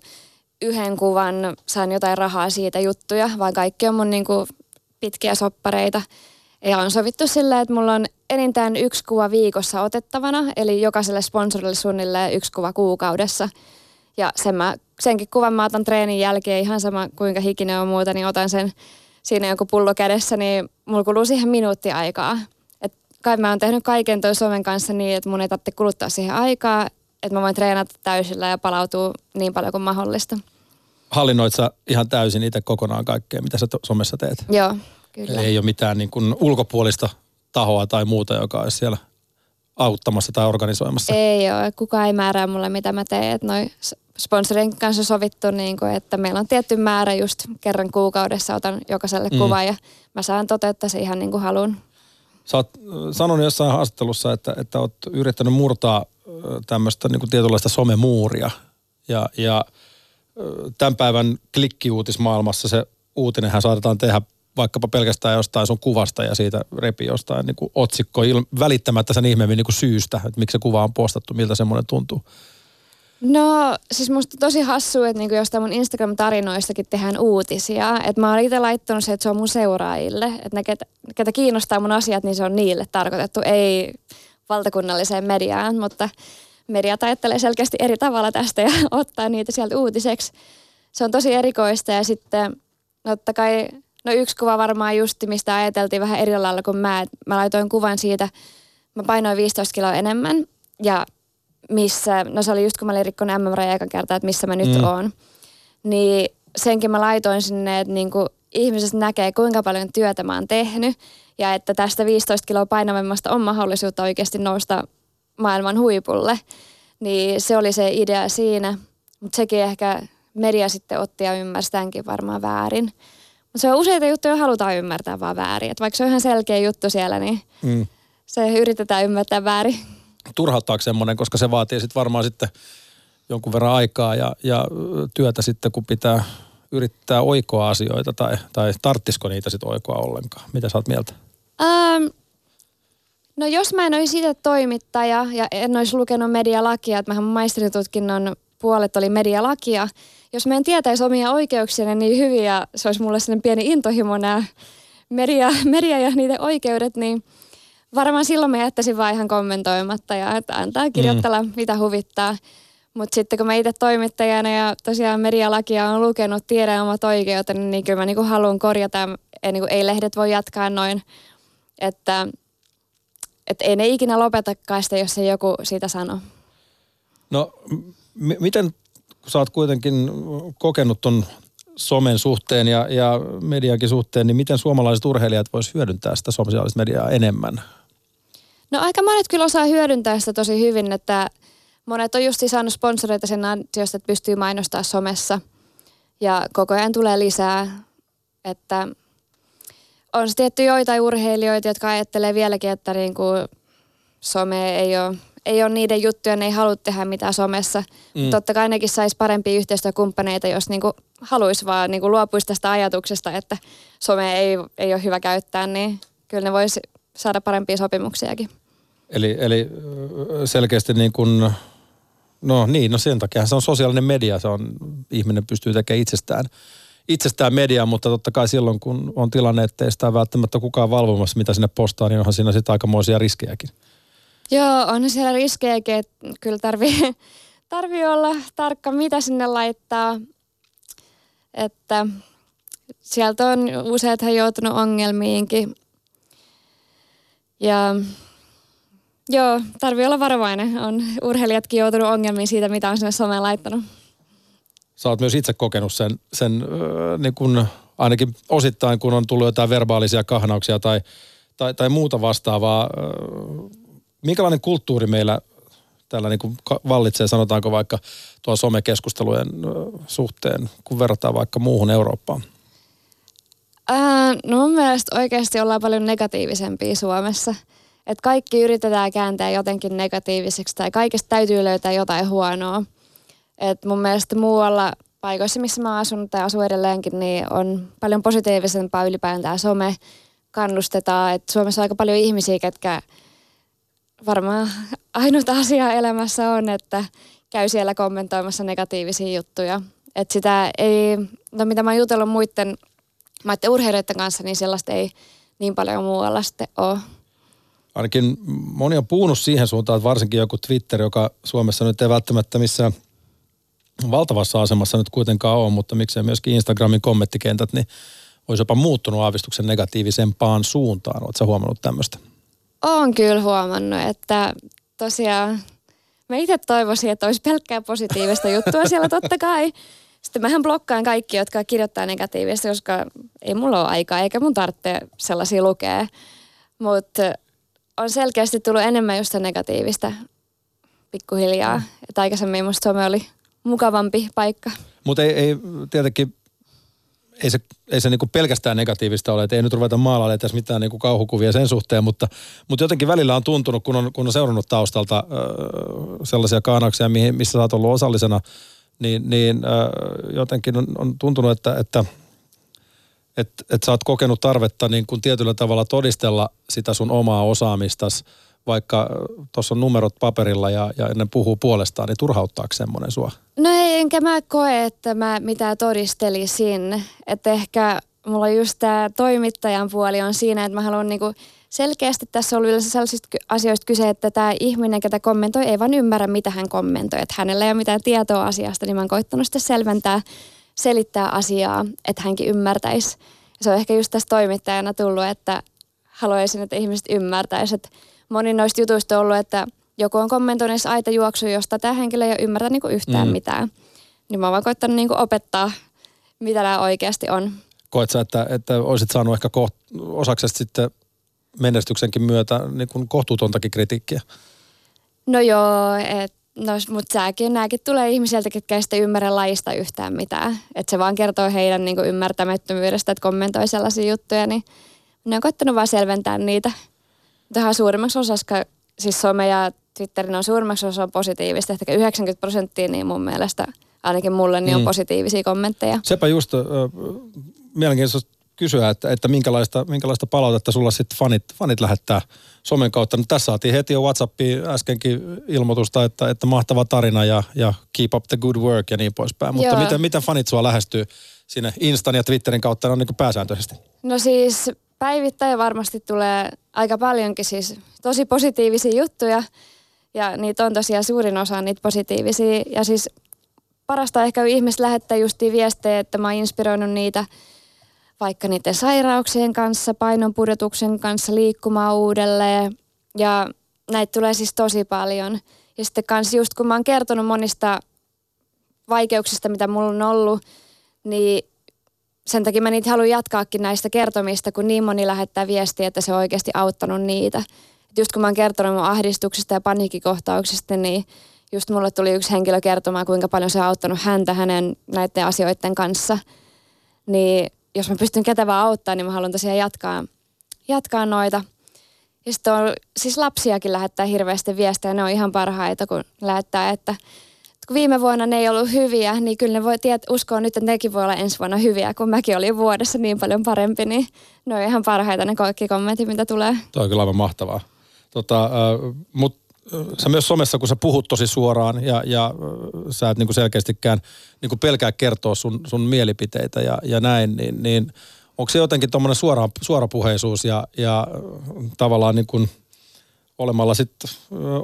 yhden kuvan, saan jotain rahaa siitä juttuja, vaan kaikki on mun niin kuin pitkiä soppareita. Ja on sovittu silleen, että mulla on enintään yksi kuva viikossa otettavana, eli jokaiselle sponsorille suunnilleen yksi kuva kuukaudessa. Ja sen mä, senkin kuvan mä otan treenin jälkeen ihan sama kuinka hikinen on muuta, niin otan sen siinä joku pullo kädessä, niin mulla kuluu siihen minuutti aikaa kai mä oon tehnyt kaiken toi somen kanssa niin, että mun ei tarvitse kuluttaa siihen aikaa, että mä voin treenata täysillä ja palautua niin paljon kuin mahdollista. Hallinnoit sä ihan täysin itse kokonaan kaikkea, mitä sä somessa teet? Joo, kyllä. Ei ole mitään niin kuin ulkopuolista tahoa tai muuta, joka olisi siellä auttamassa tai organisoimassa? Ei ole. Kukaan ei määrää mulle, mitä mä teen. Että noi sponsorin kanssa sovittu, niin kuin, että meillä on tietty määrä just kerran kuukaudessa otan jokaiselle mm. kuva ja mä saan toteuttaa se ihan niin kuin haluan. Sä oot sanonut jossain haastattelussa, että, että oot yrittänyt murtaa tämmöistä niin kuin tietynlaista somemuuria. Ja, ja tämän päivän klikkiuutismaailmassa se uutinenhän saatetaan tehdä vaikkapa pelkästään jostain sun kuvasta ja siitä repi jostain niin kuin otsikko il, välittämättä sen ihmeemmin niin syystä, että miksi se kuva on postattu, miltä semmoinen tuntuu. No siis musta tosi hassu, että niinku jostain mun Instagram-tarinoistakin tehdään uutisia. Että mä oon itse laittanut se, että se on mun seuraajille. Että ne, ketä, ketä kiinnostaa mun asiat, niin se on niille tarkoitettu, ei valtakunnalliseen mediaan. Mutta mediat ajattelee selkeästi eri tavalla tästä ja ottaa niitä sieltä uutiseksi. Se on tosi erikoista ja sitten no totta kai, no yksi kuva varmaan justi, mistä ajateltiin vähän eri lailla kuin mä. Mä laitoin kuvan siitä, mä painoin 15 kiloa enemmän ja missä, no se oli just kun mä olin rikkonut MM-raja ekan kertaa, että missä mä nyt mm. oon. Niin senkin mä laitoin sinne, että niinku ihmiset näkee, kuinka paljon työtä mä oon tehnyt. Ja että tästä 15 kiloa painavemmasta on mahdollisuutta oikeasti nousta maailman huipulle. Niin se oli se idea siinä. Mutta sekin ehkä media sitten otti ja ymmärsi tämänkin varmaan väärin. Mutta se on useita juttuja, halutaan ymmärtää vaan väärin. Et vaikka se on ihan selkeä juttu siellä, niin mm. se yritetään ymmärtää väärin turhauttaako semmoinen, koska se vaatii sitten varmaan sitten jonkun verran aikaa ja, ja työtä sitten, kun pitää yrittää oikoa asioita tai, tai tarttisiko niitä sitten oikoa ollenkaan? Mitä sä oot mieltä? Ähm, no jos mä en olisi itse toimittaja ja en olisi lukenut medialakia, että mähän maisteritutkinnon puolet oli medialakia. Jos mä en tietäisi omia oikeuksia niin hyvin ja se olisi mulle sellainen pieni intohimo nämä media, media ja niiden oikeudet, niin – varmaan silloin mä jättäisin vaan ihan kommentoimatta ja että antaa kirjoittella mm. mitä huvittaa. Mutta sitten kun mä itse toimittajana ja tosiaan medialakia on lukenut, tiedän omat oikeuteni, niin kyllä mä niinku haluan korjata. Ja niinku, ei lehdet voi jatkaa noin Että, että ei ne ikinä lopetakaan sitä, jos ei joku siitä sano. No m- miten, kun sä oot kuitenkin kokenut ton somen suhteen ja, ja mediankin suhteen, niin miten suomalaiset urheilijat vois hyödyntää sitä sosiaalista mediaa enemmän? No aika monet kyllä osaa hyödyntää sitä tosi hyvin, että monet on just saanut sponsoreita sen ansiosta, että pystyy mainostaa somessa. Ja koko ajan tulee lisää, että on se tietty joitain urheilijoita, jotka ajattelee vieläkin, että niin kuin some ei ole, ei ole niiden juttuja, ne ei halua tehdä mitään somessa. Mm. Totta kai nekin saisi parempia yhteistyökumppaneita, jos niin kuin haluaisi vaan niin kuin luopuisi tästä ajatuksesta, että some ei, ei ole hyvä käyttää, niin kyllä ne voisi saada parempia sopimuksiakin. Eli, eli selkeästi niin kuin, no niin, no sen takia se on sosiaalinen media, se on, ihminen pystyy tekemään itsestään, itsestään mediaa, mutta totta kai silloin kun on tilanne, että ei sitä välttämättä kukaan valvomassa, mitä sinne postaa, niin onhan siinä sitten aikamoisia riskejäkin. Joo, on siellä riskejäkin, että kyllä tarvii, tarvii olla tarkka, mitä sinne laittaa. Että sieltä on useathan joutunut ongelmiinkin. Ja joo, tarvii olla varovainen. On urheilijatkin joutunut ongelmiin siitä, mitä on sinne someen laittanut. Sä oot myös itse kokenut sen, sen äh, niin kun, ainakin osittain, kun on tullut jotain verbaalisia kahnauksia tai, tai, tai muuta vastaavaa. Äh, minkälainen kulttuuri meillä täällä niin vallitsee, sanotaanko vaikka tuon somekeskustelujen suhteen, kun verrataan vaikka muuhun Eurooppaan? Ää, no mun mielestä oikeasti ollaan paljon negatiivisempia Suomessa. Että kaikki yritetään kääntää jotenkin negatiiviseksi tai kaikesta täytyy löytää jotain huonoa. Et mun mielestä muualla paikoissa, missä mä asun tai asun edelleenkin, niin on paljon positiivisempaa ylipäätään some. Kannustetaan, että Suomessa on aika paljon ihmisiä, ketkä varmaan ainut asia elämässä on, että käy siellä kommentoimassa negatiivisia juttuja. Että sitä ei, no mitä mä oon jutellut muiden maiden urheilijoiden kanssa, niin sellaista ei niin paljon muualla sitten ole. Ainakin moni on puhunut siihen suuntaan, että varsinkin joku Twitter, joka Suomessa nyt ei välttämättä missään valtavassa asemassa nyt kuitenkaan ole, mutta miksei myöskin Instagramin kommenttikentät, niin olisi jopa muuttunut aavistuksen negatiivisempaan suuntaan. Oletko huomannut tämmöistä? Olen kyllä huomannut, että tosiaan mä itse toivoisin, että olisi pelkkää positiivista juttua siellä totta kai. Sitten mähän blokkaan kaikki, jotka kirjoittaa negatiivista, koska ei mulla ole aikaa eikä mun tarvitse sellaisia lukea. Mutta on selkeästi tullut enemmän just negatiivista pikkuhiljaa. Mm. Että aikaisemmin musta some oli mukavampi paikka. Mutta ei, ei tietenkin ei se, ei se niinku pelkästään negatiivista ole, että ei nyt ruveta maalailemaan tässä mitään niinku kauhukuvia sen suhteen, mutta, mutta jotenkin välillä on tuntunut, kun on, kun on seurannut taustalta äh, sellaisia kaanauksia, mihin, missä sä oot ollut osallisena, niin, niin äh, jotenkin on, on tuntunut, että, että että et sä oot kokenut tarvetta niin kuin tietyllä tavalla todistella sitä sun omaa osaamistas, vaikka tuossa on numerot paperilla ja, ja ne puhuu puolestaan, niin turhauttaako semmoinen sua? No ei, enkä mä koe, että mä mitään todistelisin. Että ehkä mulla just tämä toimittajan puoli on siinä, että mä haluan niinku selkeästi tässä on yleensä sellaisista asioista kyse, että tämä ihminen, ketä kommentoi, ei vaan ymmärrä, mitä hän kommentoi. Että hänellä ei ole mitään tietoa asiasta, niin mä oon koittanut sitten selventää, selittää asiaa, että hänkin ymmärtäisi. Se on ehkä just tässä toimittajana tullut, että haluaisin, että ihmiset ymmärtäisivät, että moni noista jutuista on ollut, että joku on kommentoinut aita juoksu, josta tämä henkilö ei ole ymmärtänyt niinku yhtään mm. mitään. Niin mä oon vaan koittanut niinku opettaa, mitä tämä oikeasti on. Koet sä, että, että olisit saanut ehkä koht, osaksesta sitten menestyksenkin myötä niin kuin kohtuutontakin kritiikkiä? No joo, et, no, mutta säkin, nämäkin tulee ihmisiltä, ketkä ei sitten ymmärrä lajista yhtään mitään. Että se vaan kertoo heidän niin kuin ymmärtämättömyydestä, että kommentoi sellaisia juttuja, niin ne on koittanut vaan selventää niitä. Tähän suurimmaksi osaksi, siis some ja Twitterin on suurimmaksi osa positiivista, ehkä 90 prosenttia, niin mun mielestä ainakin mulle niin on mm. positiivisia kommentteja. Sepä just äh, mielenkiintoista kysyä, että, että minkälaista, minkälaista palautetta sulla sitten fanit, fanit lähettää somen kautta. No, tässä saatiin heti jo WhatsAppiin äskenkin ilmoitusta, että, että mahtava tarina ja, ja keep up the good work ja niin poispäin. Mutta miten, miten fanit sua lähestyy sinne Instan ja Twitterin kautta no, niin kuin pääsääntöisesti? No siis päivittäin varmasti tulee aika paljonkin siis tosi positiivisia juttuja. Ja niitä on tosiaan suurin osa niitä positiivisia. Ja siis parasta ehkä ihmiset lähettää justiin viestejä, että mä oon inspiroinut niitä vaikka niiden sairauksien kanssa, painonpudotuksen kanssa liikkumaan uudelleen. Ja näitä tulee siis tosi paljon. Ja sitten kans just kun mä oon kertonut monista vaikeuksista, mitä mulla on ollut, niin sen takia mä niitä haluan jatkaakin näistä kertomista, kun niin moni lähettää viestiä, että se on oikeasti auttanut niitä. Et just kun mä oon kertonut mun ahdistuksista ja paniikkikohtauksista, niin just mulle tuli yksi henkilö kertomaan, kuinka paljon se on auttanut häntä hänen näiden asioiden kanssa. Niin jos mä pystyn ketä auttaa, niin mä haluan tosiaan jatkaa, jatkaa noita. Ja sitten on, siis lapsiakin lähettää hirveästi viestejä, ne on ihan parhaita, kun lähettää, että kun viime vuonna ne ei ollut hyviä, niin kyllä ne voi tiedä, uskoa nyt, että nekin voi olla ensi vuonna hyviä, kun mäkin olin vuodessa niin paljon parempi, niin ne on ihan parhaita ne kaikki kommentit, mitä tulee. Toi on kyllä aivan mahtavaa. Tota, äh, Mutta sä myös somessa, kun sä puhut tosi suoraan ja, ja sä et niin kuin selkeästikään niin kuin pelkää kertoa sun, sun mielipiteitä ja, ja näin, niin, niin onko se jotenkin tuommoinen suora, suorapuheisuus ja, ja tavallaan niin kuin olemalla sitten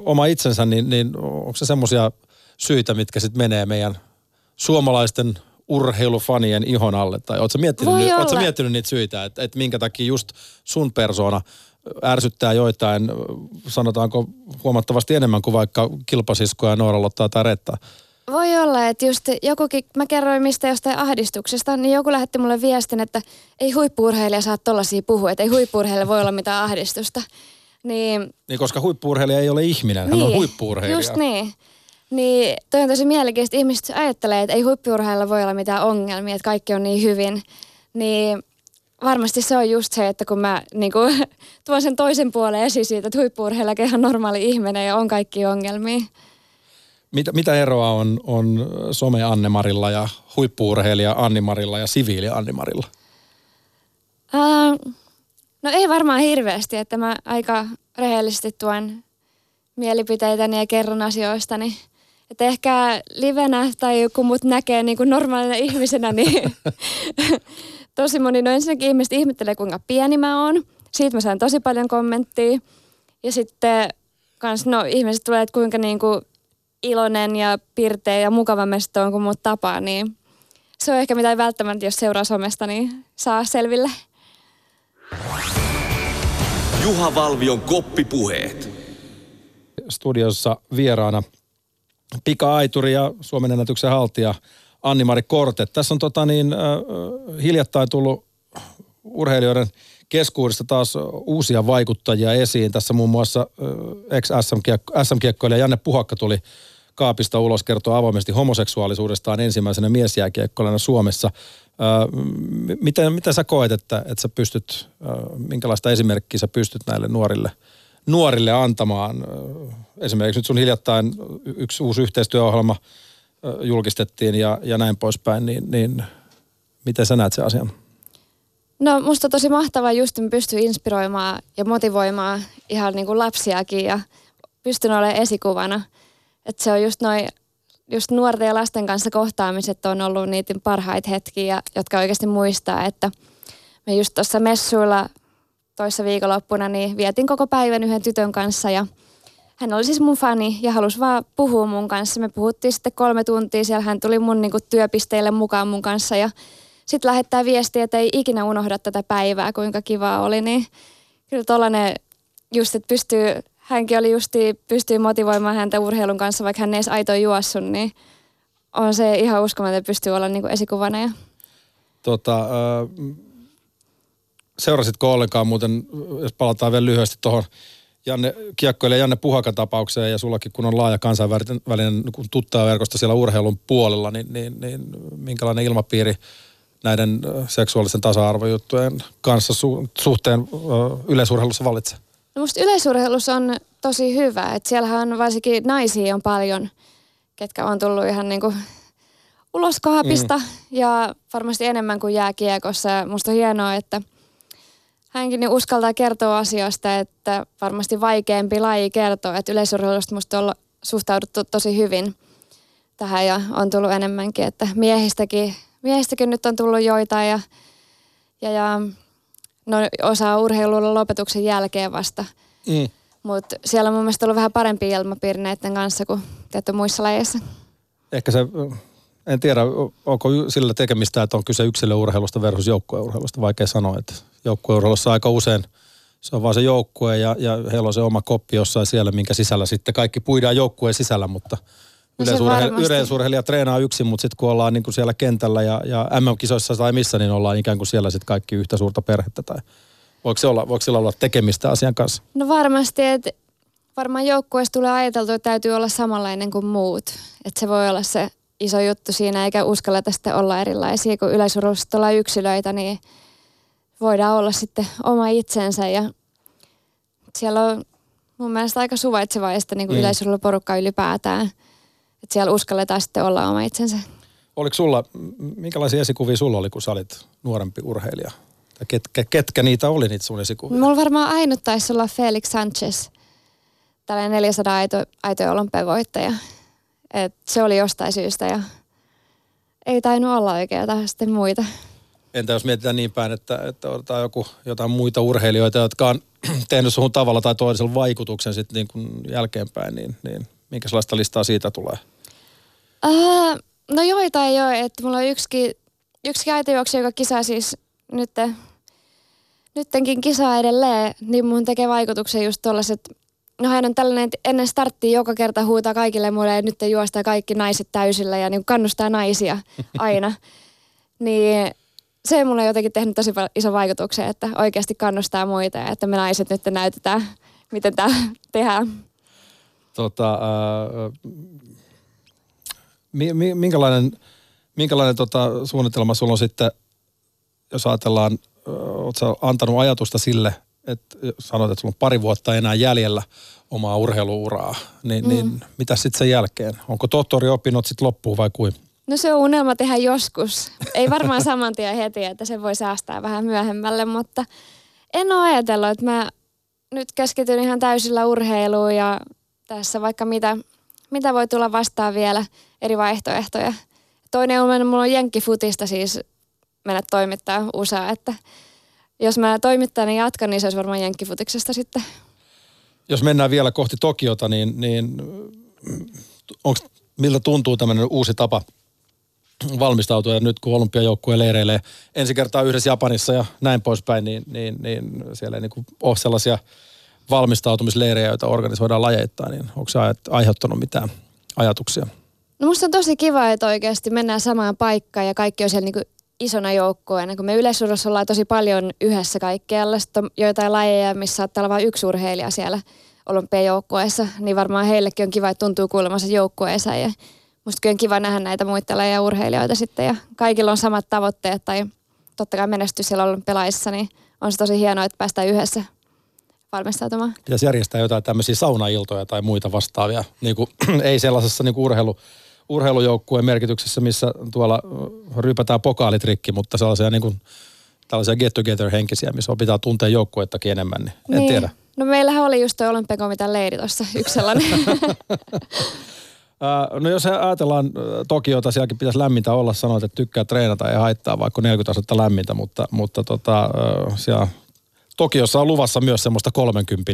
oma itsensä, niin, niin onko se semmoisia syitä, mitkä sitten menee meidän suomalaisten urheilufanien ihon alle? Tai ootko miettinyt, ootko miettinyt niitä syitä, että, että minkä takia just sun persona ärsyttää joitain, sanotaanko huomattavasti enemmän kuin vaikka kilpasiskoja, Nooralottaa tai Rettaa? Voi olla, että just jokukin, mä kerroin mistä jostain ahdistuksesta, niin joku lähetti mulle viestin, että ei huippuurheilija saa tollasia puhua, että ei huippuurheilija voi olla mitään ahdistusta. Niin, niin koska huippuurheilija ei ole ihminen, niin, hän on niin, huippuurheilija. Just niin. Niin toi on tosi mielenkiintoista. Ihmiset ajattelee, että ei huippuurheilla voi olla mitään ongelmia, että kaikki on niin hyvin. Niin varmasti se on just se, että kun mä niin kuin, tuon sen toisen puolen esiin siitä, että huippuurheilija on normaali ihminen ja on kaikki ongelmia. Mitä, mitä eroa on, on some Annemarilla ja huippuurheilija Annimarilla ja siviili Annimarilla? Uh, no ei varmaan hirveästi, että mä aika rehellisesti tuon mielipiteitäni ja kerron asioistani. Että ehkä livenä tai kun mut näkee niin kuin normaalina ihmisenä, niin tosi moni, no ensinnäkin ihmiset ihmettelee kuinka pieni mä oon. Siitä mä saan tosi paljon kommenttia. Ja sitten kans, no ihmiset tulee, että kuinka niin kuin iloinen ja pirteä ja mukava mestä on, kun mut tapaa, niin se on ehkä mitä ei välttämättä, jos seuraa somesta, niin saa selville. Juha Valvion koppipuheet. Studiossa vieraana pika-aituri ja Suomen ennätyksen haltija Anni-Mari Korte. Tässä on tota niin, äh, hiljattain tullut urheilijoiden keskuudesta taas uusia vaikuttajia esiin. Tässä muun muassa äh, ex-SM-kiekkoilija Janne Puhakka tuli kaapista ulos kertoa avoimesti homoseksuaalisuudestaan ensimmäisenä miesjääkiekkoilijana Suomessa. Miten, miten sä koet, että, että sä pystyt, minkälaista esimerkkiä sä pystyt näille nuorille, nuorille antamaan? Esimerkiksi nyt sun hiljattain yksi uusi yhteistyöohjelma julkistettiin ja, ja näin poispäin, niin, niin miten sä näet sen asian? No musta tosi mahtavaa just, että pystyy inspiroimaan ja motivoimaan ihan niin kuin lapsiakin ja pystyn olemaan esikuvana. Että se on just noin, just nuorten ja lasten kanssa kohtaamiset on ollut niitä parhaita hetkiä, jotka oikeasti muistaa, että me just tuossa messuilla toissa viikonloppuna niin vietin koko päivän yhden tytön kanssa ja – hän oli siis mun fani ja halusi vaan puhua mun kanssa. Me puhuttiin sitten kolme tuntia siellä. Hän tuli mun niinku työpisteille mukaan mun kanssa ja sitten lähettää viestiä, että ei ikinä unohda tätä päivää, kuinka kivaa oli. Niin kyllä tollanen just, että pystyy, hänkin oli justi, pystyy motivoimaan häntä urheilun kanssa, vaikka hän ei edes aito juossut, niin on se ihan uskomaton, että pystyy olla niinku esikuvana. Ja... Tota, äh, seurasitko ollenkaan muuten, jos palataan vielä lyhyesti tuohon Janne, kiekkoilija Janne Puhakan tapaukseen ja sullakin kun on laaja kansainvälinen tuttajaverkosto siellä urheilun puolella, niin, niin, niin minkälainen ilmapiiri näiden seksuaalisen tasa-arvojuttujen kanssa su, suhteen yleisurheilussa vallitsee? No musta yleisurheilussa on tosi hyvä, että siellähän on varsinkin naisia on paljon, ketkä on tullut ihan niin kuin ulos kaapista mm. ja varmasti enemmän kuin jääkiekossa. Musta on hienoa, että – hänkin niin uskaltaa kertoa asioista, että varmasti vaikeampi laji kertoa, että yleisurheilusta musta on suhtauduttu tosi hyvin tähän ja on tullut enemmänkin, että miehistäkin, miehistäkin nyt on tullut joitain ja, ja, ja no, osaa urheilulla lopetuksen jälkeen vasta. Mm. Mutta siellä on mun mielestä ollut vähän parempi ilmapiiri näiden kanssa kuin tietty muissa lajeissa. Ehkä se En tiedä, onko sillä tekemistä, että on kyse yksilöurheilusta versus joukkueurheilusta. Vaikea sanoa, että joukkueurheilussa aika usein se on vaan se joukkue ja, ja heillä on se oma koppi jossain siellä, minkä sisällä sitten kaikki puidaan joukkueen sisällä, mutta No se yleisurhe- varmasti. yleisurheilija treenaa yksin, mutta sitten kun ollaan niin kuin siellä kentällä ja, ja MM-kisoissa tai missä, niin ollaan ikään kuin siellä sitten kaikki yhtä suurta perhettä. Tai voiko, se olla, voiko sillä olla tekemistä asian kanssa? No varmasti, että varmaan joukkueessa tulee ajateltu, että täytyy olla samanlainen kuin muut. Että se voi olla se iso juttu siinä, eikä uskalleta sitten olla erilaisia. Kun yleisurheilussa ollaan yksilöitä, niin voidaan olla sitten oma itsensä. Ja siellä on mun mielestä aika suvaitsevaista niin kuin Mm. yleisurheiluporukka ylipäätään. Että siellä uskalletaan sitten olla oma itsensä. Oliko sulla, minkälaisia esikuvia sulla oli, kun sä olit nuorempi urheilija? Ja ketkä, ketkä niitä oli niitä sun esikuvia? Mulla varmaan ainut taisi olla Felix Sanchez, tällainen 400 aito, aitojen olympiavoittaja. Et se oli jostain syystä ja ei tainnut olla oikein sitten muita. Entä jos mietitään niin päin, että, että otetaan joku, jotain muita urheilijoita, jotka on tehnyt suhun tavalla tai toisella vaikutuksen sitten niin kuin jälkeenpäin, niin, niin minkälaista listaa siitä tulee? Uh, no joitain joo, että mulla on yksikin, yksikin aitojuoksija, joka kisaa siis nyt, nyttenkin kisaa edelleen, niin mun tekee vaikutuksen just tuollaiset, no hän on tällainen, että ennen starttia joka kerta huutaa kaikille muille ja nyt juostaa kaikki naiset täysillä ja niin kannustaa naisia aina. niin se mulle on jotenkin tehnyt tosi iso vaikutuksen, että oikeasti kannustaa muita ja että me naiset nyt näytetään, miten tämä tehdään. Tota, mi, minkälainen, minkälainen tota, suunnitelma sulla on sitten, jos ajatellaan, oletko antanut ajatusta sille, että sanoit, että sulla on pari vuotta enää jäljellä omaa urheiluuraa, niin, mm. niin mitä sitten sen jälkeen? Onko tohtoriopinnot sitten loppuun vai kuin? No se on unelma tehdä joskus. Ei varmaan saman tien heti, että se voi säästää vähän myöhemmälle, mutta en ole ajatellut, että mä nyt keskityn ihan täysillä urheiluun ja tässä vaikka mitä, mitä voi tulla vastaan vielä eri vaihtoehtoja. Toinen on, mulla on jenkkifutista siis mennä toimittaa USA, että jos mä toimittajana jatkan, niin se olisi varmaan jenkkifutiksesta sitten. Jos mennään vielä kohti Tokiota, niin, niin onko, miltä tuntuu tämmöinen uusi tapa valmistautua ja nyt kun olympiajoukkue leireilee ensi kertaa yhdessä Japanissa ja näin poispäin, niin, niin, niin siellä ei niin ole sellaisia valmistautumisleirejä, joita organisoidaan lajeittain, niin onko se aiheuttanut mitään ajatuksia? No musta on tosi kiva, että oikeasti mennään samaan paikkaan ja kaikki on siellä niin isona joukkueena, kun me yleisurheilussa ollaan tosi paljon yhdessä kaikkialla. Sitten on joitain lajeja, missä saattaa olla vain yksi urheilija siellä olympiajoukkueessa, niin varmaan heillekin on kiva, että tuntuu kuulemassa joukkueessa ja musta on kiva nähdä näitä muita lajeja urheilijoita sitten ja kaikilla on samat tavoitteet tai totta kai menestys siellä olympialaisissa, niin on se tosi hienoa, että päästään yhdessä valmistautumaan. Pitäisi järjestää jotain tämmöisiä saunailtoja tai muita vastaavia, niin kuin, ei sellaisessa niin kuin urheilu, urheilujoukkueen merkityksessä, missä tuolla rypätään pokaalit rikki, mutta sellaisia niin kuin, tällaisia get together henkisiä, missä opitaan tuntea joukkuettakin enemmän, niin en niin. tiedä. No meillähän oli just tuo olympiakomitean leiri tuossa yksi sellainen. no jos ajatellaan Tokiota, sielläkin pitäisi lämmintä olla, sanoit, että tykkää treenata ja haittaa vaikka 40 astetta lämmintä, mutta, mutta tota, siellä Tokiossa on luvassa myös semmoista 30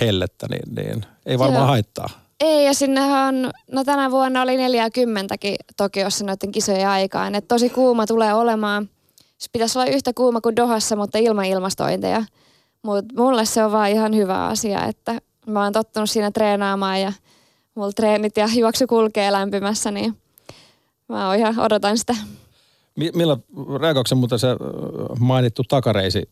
hellettä, niin, niin ei varmaan Joo. haittaa. Ei, ja sinnehän no tänä vuonna oli 40kin Tokiossa noiden kisojen aikaan. Et tosi kuuma tulee olemaan. Se pitäisi olla yhtä kuuma kuin Dohassa, mutta ilman ilmastointeja. Mutta mulle se on vaan ihan hyvä asia, että mä oon tottunut siinä treenaamaan ja mulla treenit ja juoksu kulkee lämpimässä, niin mä oon ihan odotan sitä. Mi- millä reagoiko muuten se mainittu takareisi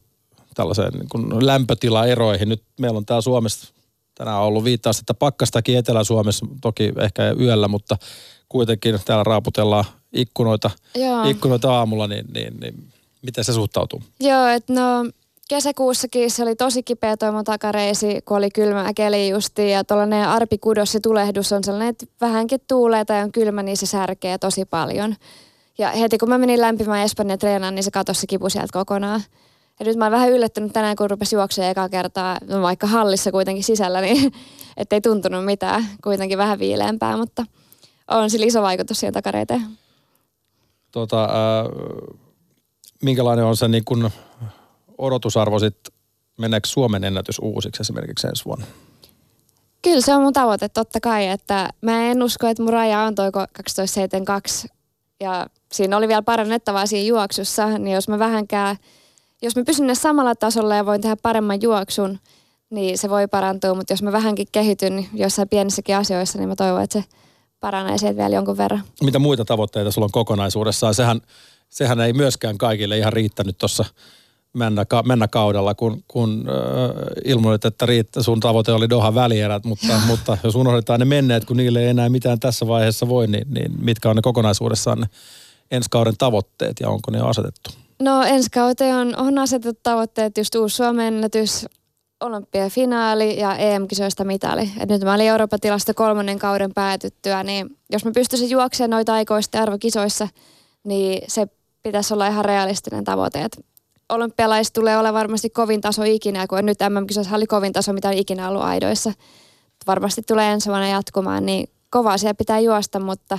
tällaiseen niin lämpötilaeroihin? Nyt meillä on täällä Suomessa tänään ollut viittaa että pakkastakin Etelä-Suomessa, toki ehkä yöllä, mutta kuitenkin täällä raaputellaan ikkunoita, Joo. ikkunoita aamulla, niin, niin, niin miten se suhtautuu? Joo, että no kesäkuussakin se oli tosi kipeä toi mun takareisi, kun oli kylmä keli justi ja tuollainen arpikudossi tulehdus on sellainen, että vähänkin tuulee tai on kylmä, niin se särkee tosi paljon. Ja heti kun mä menin lämpimään Espanjan treenaan, niin se katosi se kipu sieltä kokonaan. Ja nyt mä oon vähän yllättynyt tänään, kun rupesi juoksemaan eka kertaa, no vaikka hallissa kuitenkin sisällä, niin ettei tuntunut mitään, kuitenkin vähän viileämpää, mutta on sillä iso vaikutus siihen takareiteen. Tota, ää, minkälainen on se niin kuin odotusarvo sitten, meneekö Suomen ennätys uusiksi esimerkiksi ensi vuonna? Kyllä se on mun tavoite totta kai, että mä en usko, että mun raja on toi 1272 Ja siinä oli vielä parannettavaa siinä juoksussa, niin jos mä vähänkään, jos mä pysyn samalla tasolla ja voin tehdä paremman juoksun, niin se voi parantua, mutta jos mä vähänkin kehityn niin jossain pienissäkin asioissa, niin mä toivon, että se paranee sieltä vielä jonkun verran. Mitä muita tavoitteita sulla on kokonaisuudessaan? Sehän, sehän ei myöskään kaikille ihan riittänyt tuossa mennä, mennä kaudella, kun, kun äh, ilmoitit, että riittää, sun tavoite oli Doha välierät, mutta, mutta jos unohdetaan ne menneet, kun niille ei enää mitään tässä vaiheessa voi, niin, niin mitkä on ne kokonaisuudessaan ne ensi kauden tavoitteet ja onko ne asetettu? No ensi kauteen on, on asetettu tavoitteet just uusi Suomen ennätys, olympiafinaali ja EM-kisoista mitali. Et nyt mä olin Euroopan tilasta kolmannen kauden päätyttyä, niin jos mä pystyisin juoksemaan noita aikoista arvokisoissa, niin se pitäisi olla ihan realistinen tavoite. Et olympialaiset tulee olla varmasti kovin taso ikinä, kun nyt MM-kisoissa oli kovin taso, mitä on ikinä ollut aidoissa. Varmasti tulee ensi vuonna jatkumaan, niin kovaa siellä pitää juosta, mutta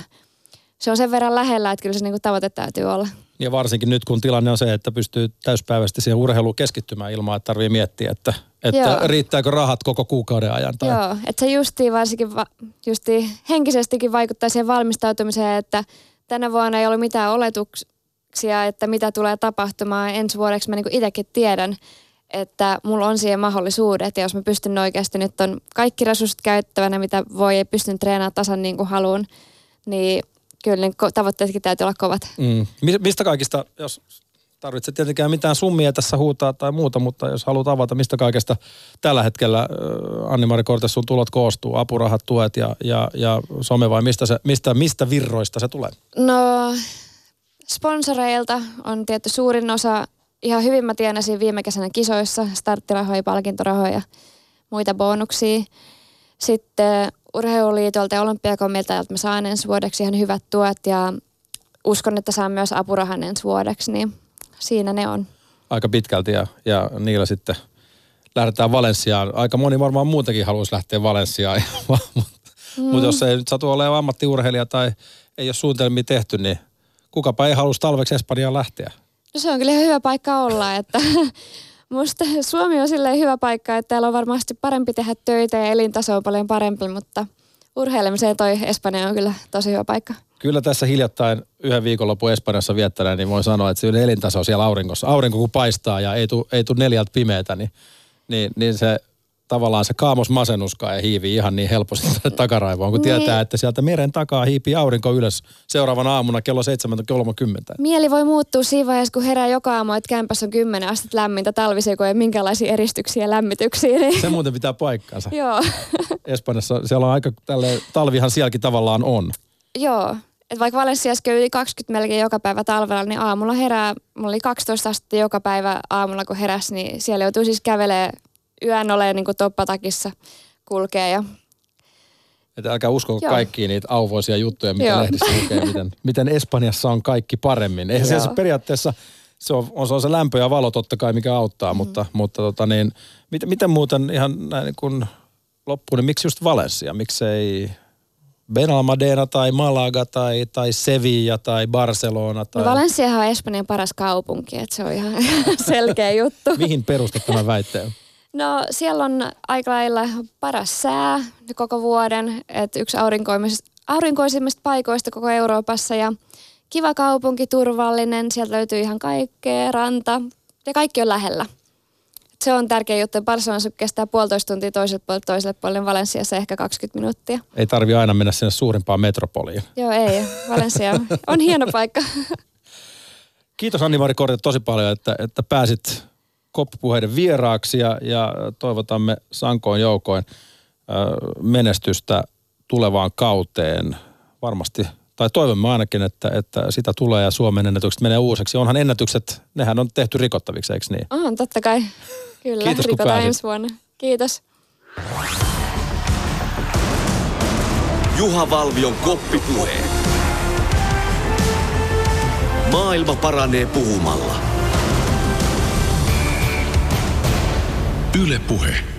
se on sen verran lähellä, että kyllä se niinku tavoite täytyy olla. Ja varsinkin nyt, kun tilanne on se, että pystyy täyspäiväisesti siihen urheiluun keskittymään ilman, että tarvii miettiä, että, että riittääkö rahat koko kuukauden ajan. Tai... Joo, että se justiin varsinkin va, justiin henkisestikin vaikuttaa siihen valmistautumiseen, että tänä vuonna ei ollut mitään oletuksia, että mitä tulee tapahtumaan ensi vuodeksi. Mä niin itsekin tiedän, että mulla on siihen mahdollisuudet ja jos mä pystyn oikeasti nyt on kaikki resurssit käyttävänä, mitä voi ja pystyn treenaamaan tasan niin kuin haluan, niin kyllä ne tavoitteetkin täytyy olla kovat. Mm. Mistä kaikista, jos tarvitset tietenkään mitään summia tässä huutaa tai muuta, mutta jos haluat avata, mistä kaikesta tällä hetkellä Anni-Mari Kortes sun tulot koostuu, apurahat, tuet ja, ja, ja some vai mistä, se, mistä, mistä virroista se tulee? No sponsoreilta on tietty suurin osa, ihan hyvin mä tienasin viime kesänä kisoissa, starttirahoja, palkintorahoja, muita bonuksia. Sitten Urheiluliitolta ja Olympiakomilta, että mä saan ensi vuodeksi ihan hyvät tuet ja uskon, että saan myös apurahan ensi vuodeksi, niin siinä ne on. Aika pitkälti ja, ja niillä sitten lähdetään Valenssiaan. Aika moni varmaan muutenkin haluaisi lähteä Valenssiaan, mutta mm. mut jos ei nyt satu olemaan ammattiurheilija tai ei ole suunnitelmia tehty, niin kukapa ei halus talveksi Espanjaan lähteä? No se on kyllä ihan hyvä paikka olla, että Musta Suomi on silleen hyvä paikka, että täällä on varmasti parempi tehdä töitä ja elintaso on paljon parempi, mutta urheilemiseen toi Espanja on kyllä tosi hyvä paikka. Kyllä tässä hiljattain yhden viikonlopun Espanjassa viettäneen, niin voin sanoa, että se elintaso siellä aurinkossa. Aurinko kun paistaa ja ei tule ei neljältä pimeätä, niin, niin, niin se tavallaan se kaamos masennuska ja hiivi ihan niin helposti takaraivoon, kun niin. tietää, että sieltä meren takaa hiipii aurinko ylös seuraavana aamuna kello 7.30. Mieli voi muuttua siinä vaiheessa, kun herää joka aamu, että kämpässä on 10 astetta lämmintä kun ei minkälaisia eristyksiä ja lämmityksiä. Niin... Se muuten pitää paikkansa. Joo. Espanjassa siellä on aika tälle, talvihan sielläkin tavallaan on. Joo. Et vaikka Valenssiassa yli 20 melkein joka päivä talvella, niin aamulla herää, mulla oli 12 astetta joka päivä aamulla kun heräs, niin siellä joutuu siis kävelemään yön ole niin toppatakissa kulkee ja että älkää usko kaikkia niitä auvoisia juttuja, mitä Joo. lehdissä lukee, miten, miten Espanjassa on kaikki paremmin. Eihän se periaatteessa, se on, on, se on se lämpö ja valo totta kai, mikä auttaa, mm. mutta, mutta tota niin, miten, miten muuten ihan näin niin kuin loppuun, niin miksi just Valencia, miksei Benalmadena tai Malaga tai, tai Sevilla tai Barcelona? Tai... No Valencia on Espanjan paras kaupunki, että se on ihan selkeä juttu. Mihin perustat tämän väitteen? No siellä on aika lailla paras sää koko vuoden, että yksi aurinkoisimmista, aurinkoisimmista paikoista koko Euroopassa ja kiva kaupunki, turvallinen, sieltä löytyy ihan kaikkea, ranta ja kaikki on lähellä. Se on tärkeä juttu. Barcelonassa kestää puolitoista tuntia toiselle puolelle, toiselle puolelle, Valensiassa ehkä 20 minuuttia. Ei tarvi aina mennä sinne suurimpaan metropoliin. Joo, ei. Valencia on hieno paikka. Kiitos Anni-Mari Korte tosi paljon, että, että pääsit koppupuheiden vieraaksi ja, ja toivotamme sankoin joukoin menestystä tulevaan kauteen. Varmasti, tai toivomme ainakin, että, että sitä tulee ja Suomen ennätykset menee uuseksi. Onhan ennätykset, nehän on tehty rikottaviksi, eikö niin? On, totta kai. Kyllä, Kiitos, rikotaan ensi vuonna. Kiitos. Juha Valvion koppipuhe. Maailma paranee puhumalla. Yle Puhe.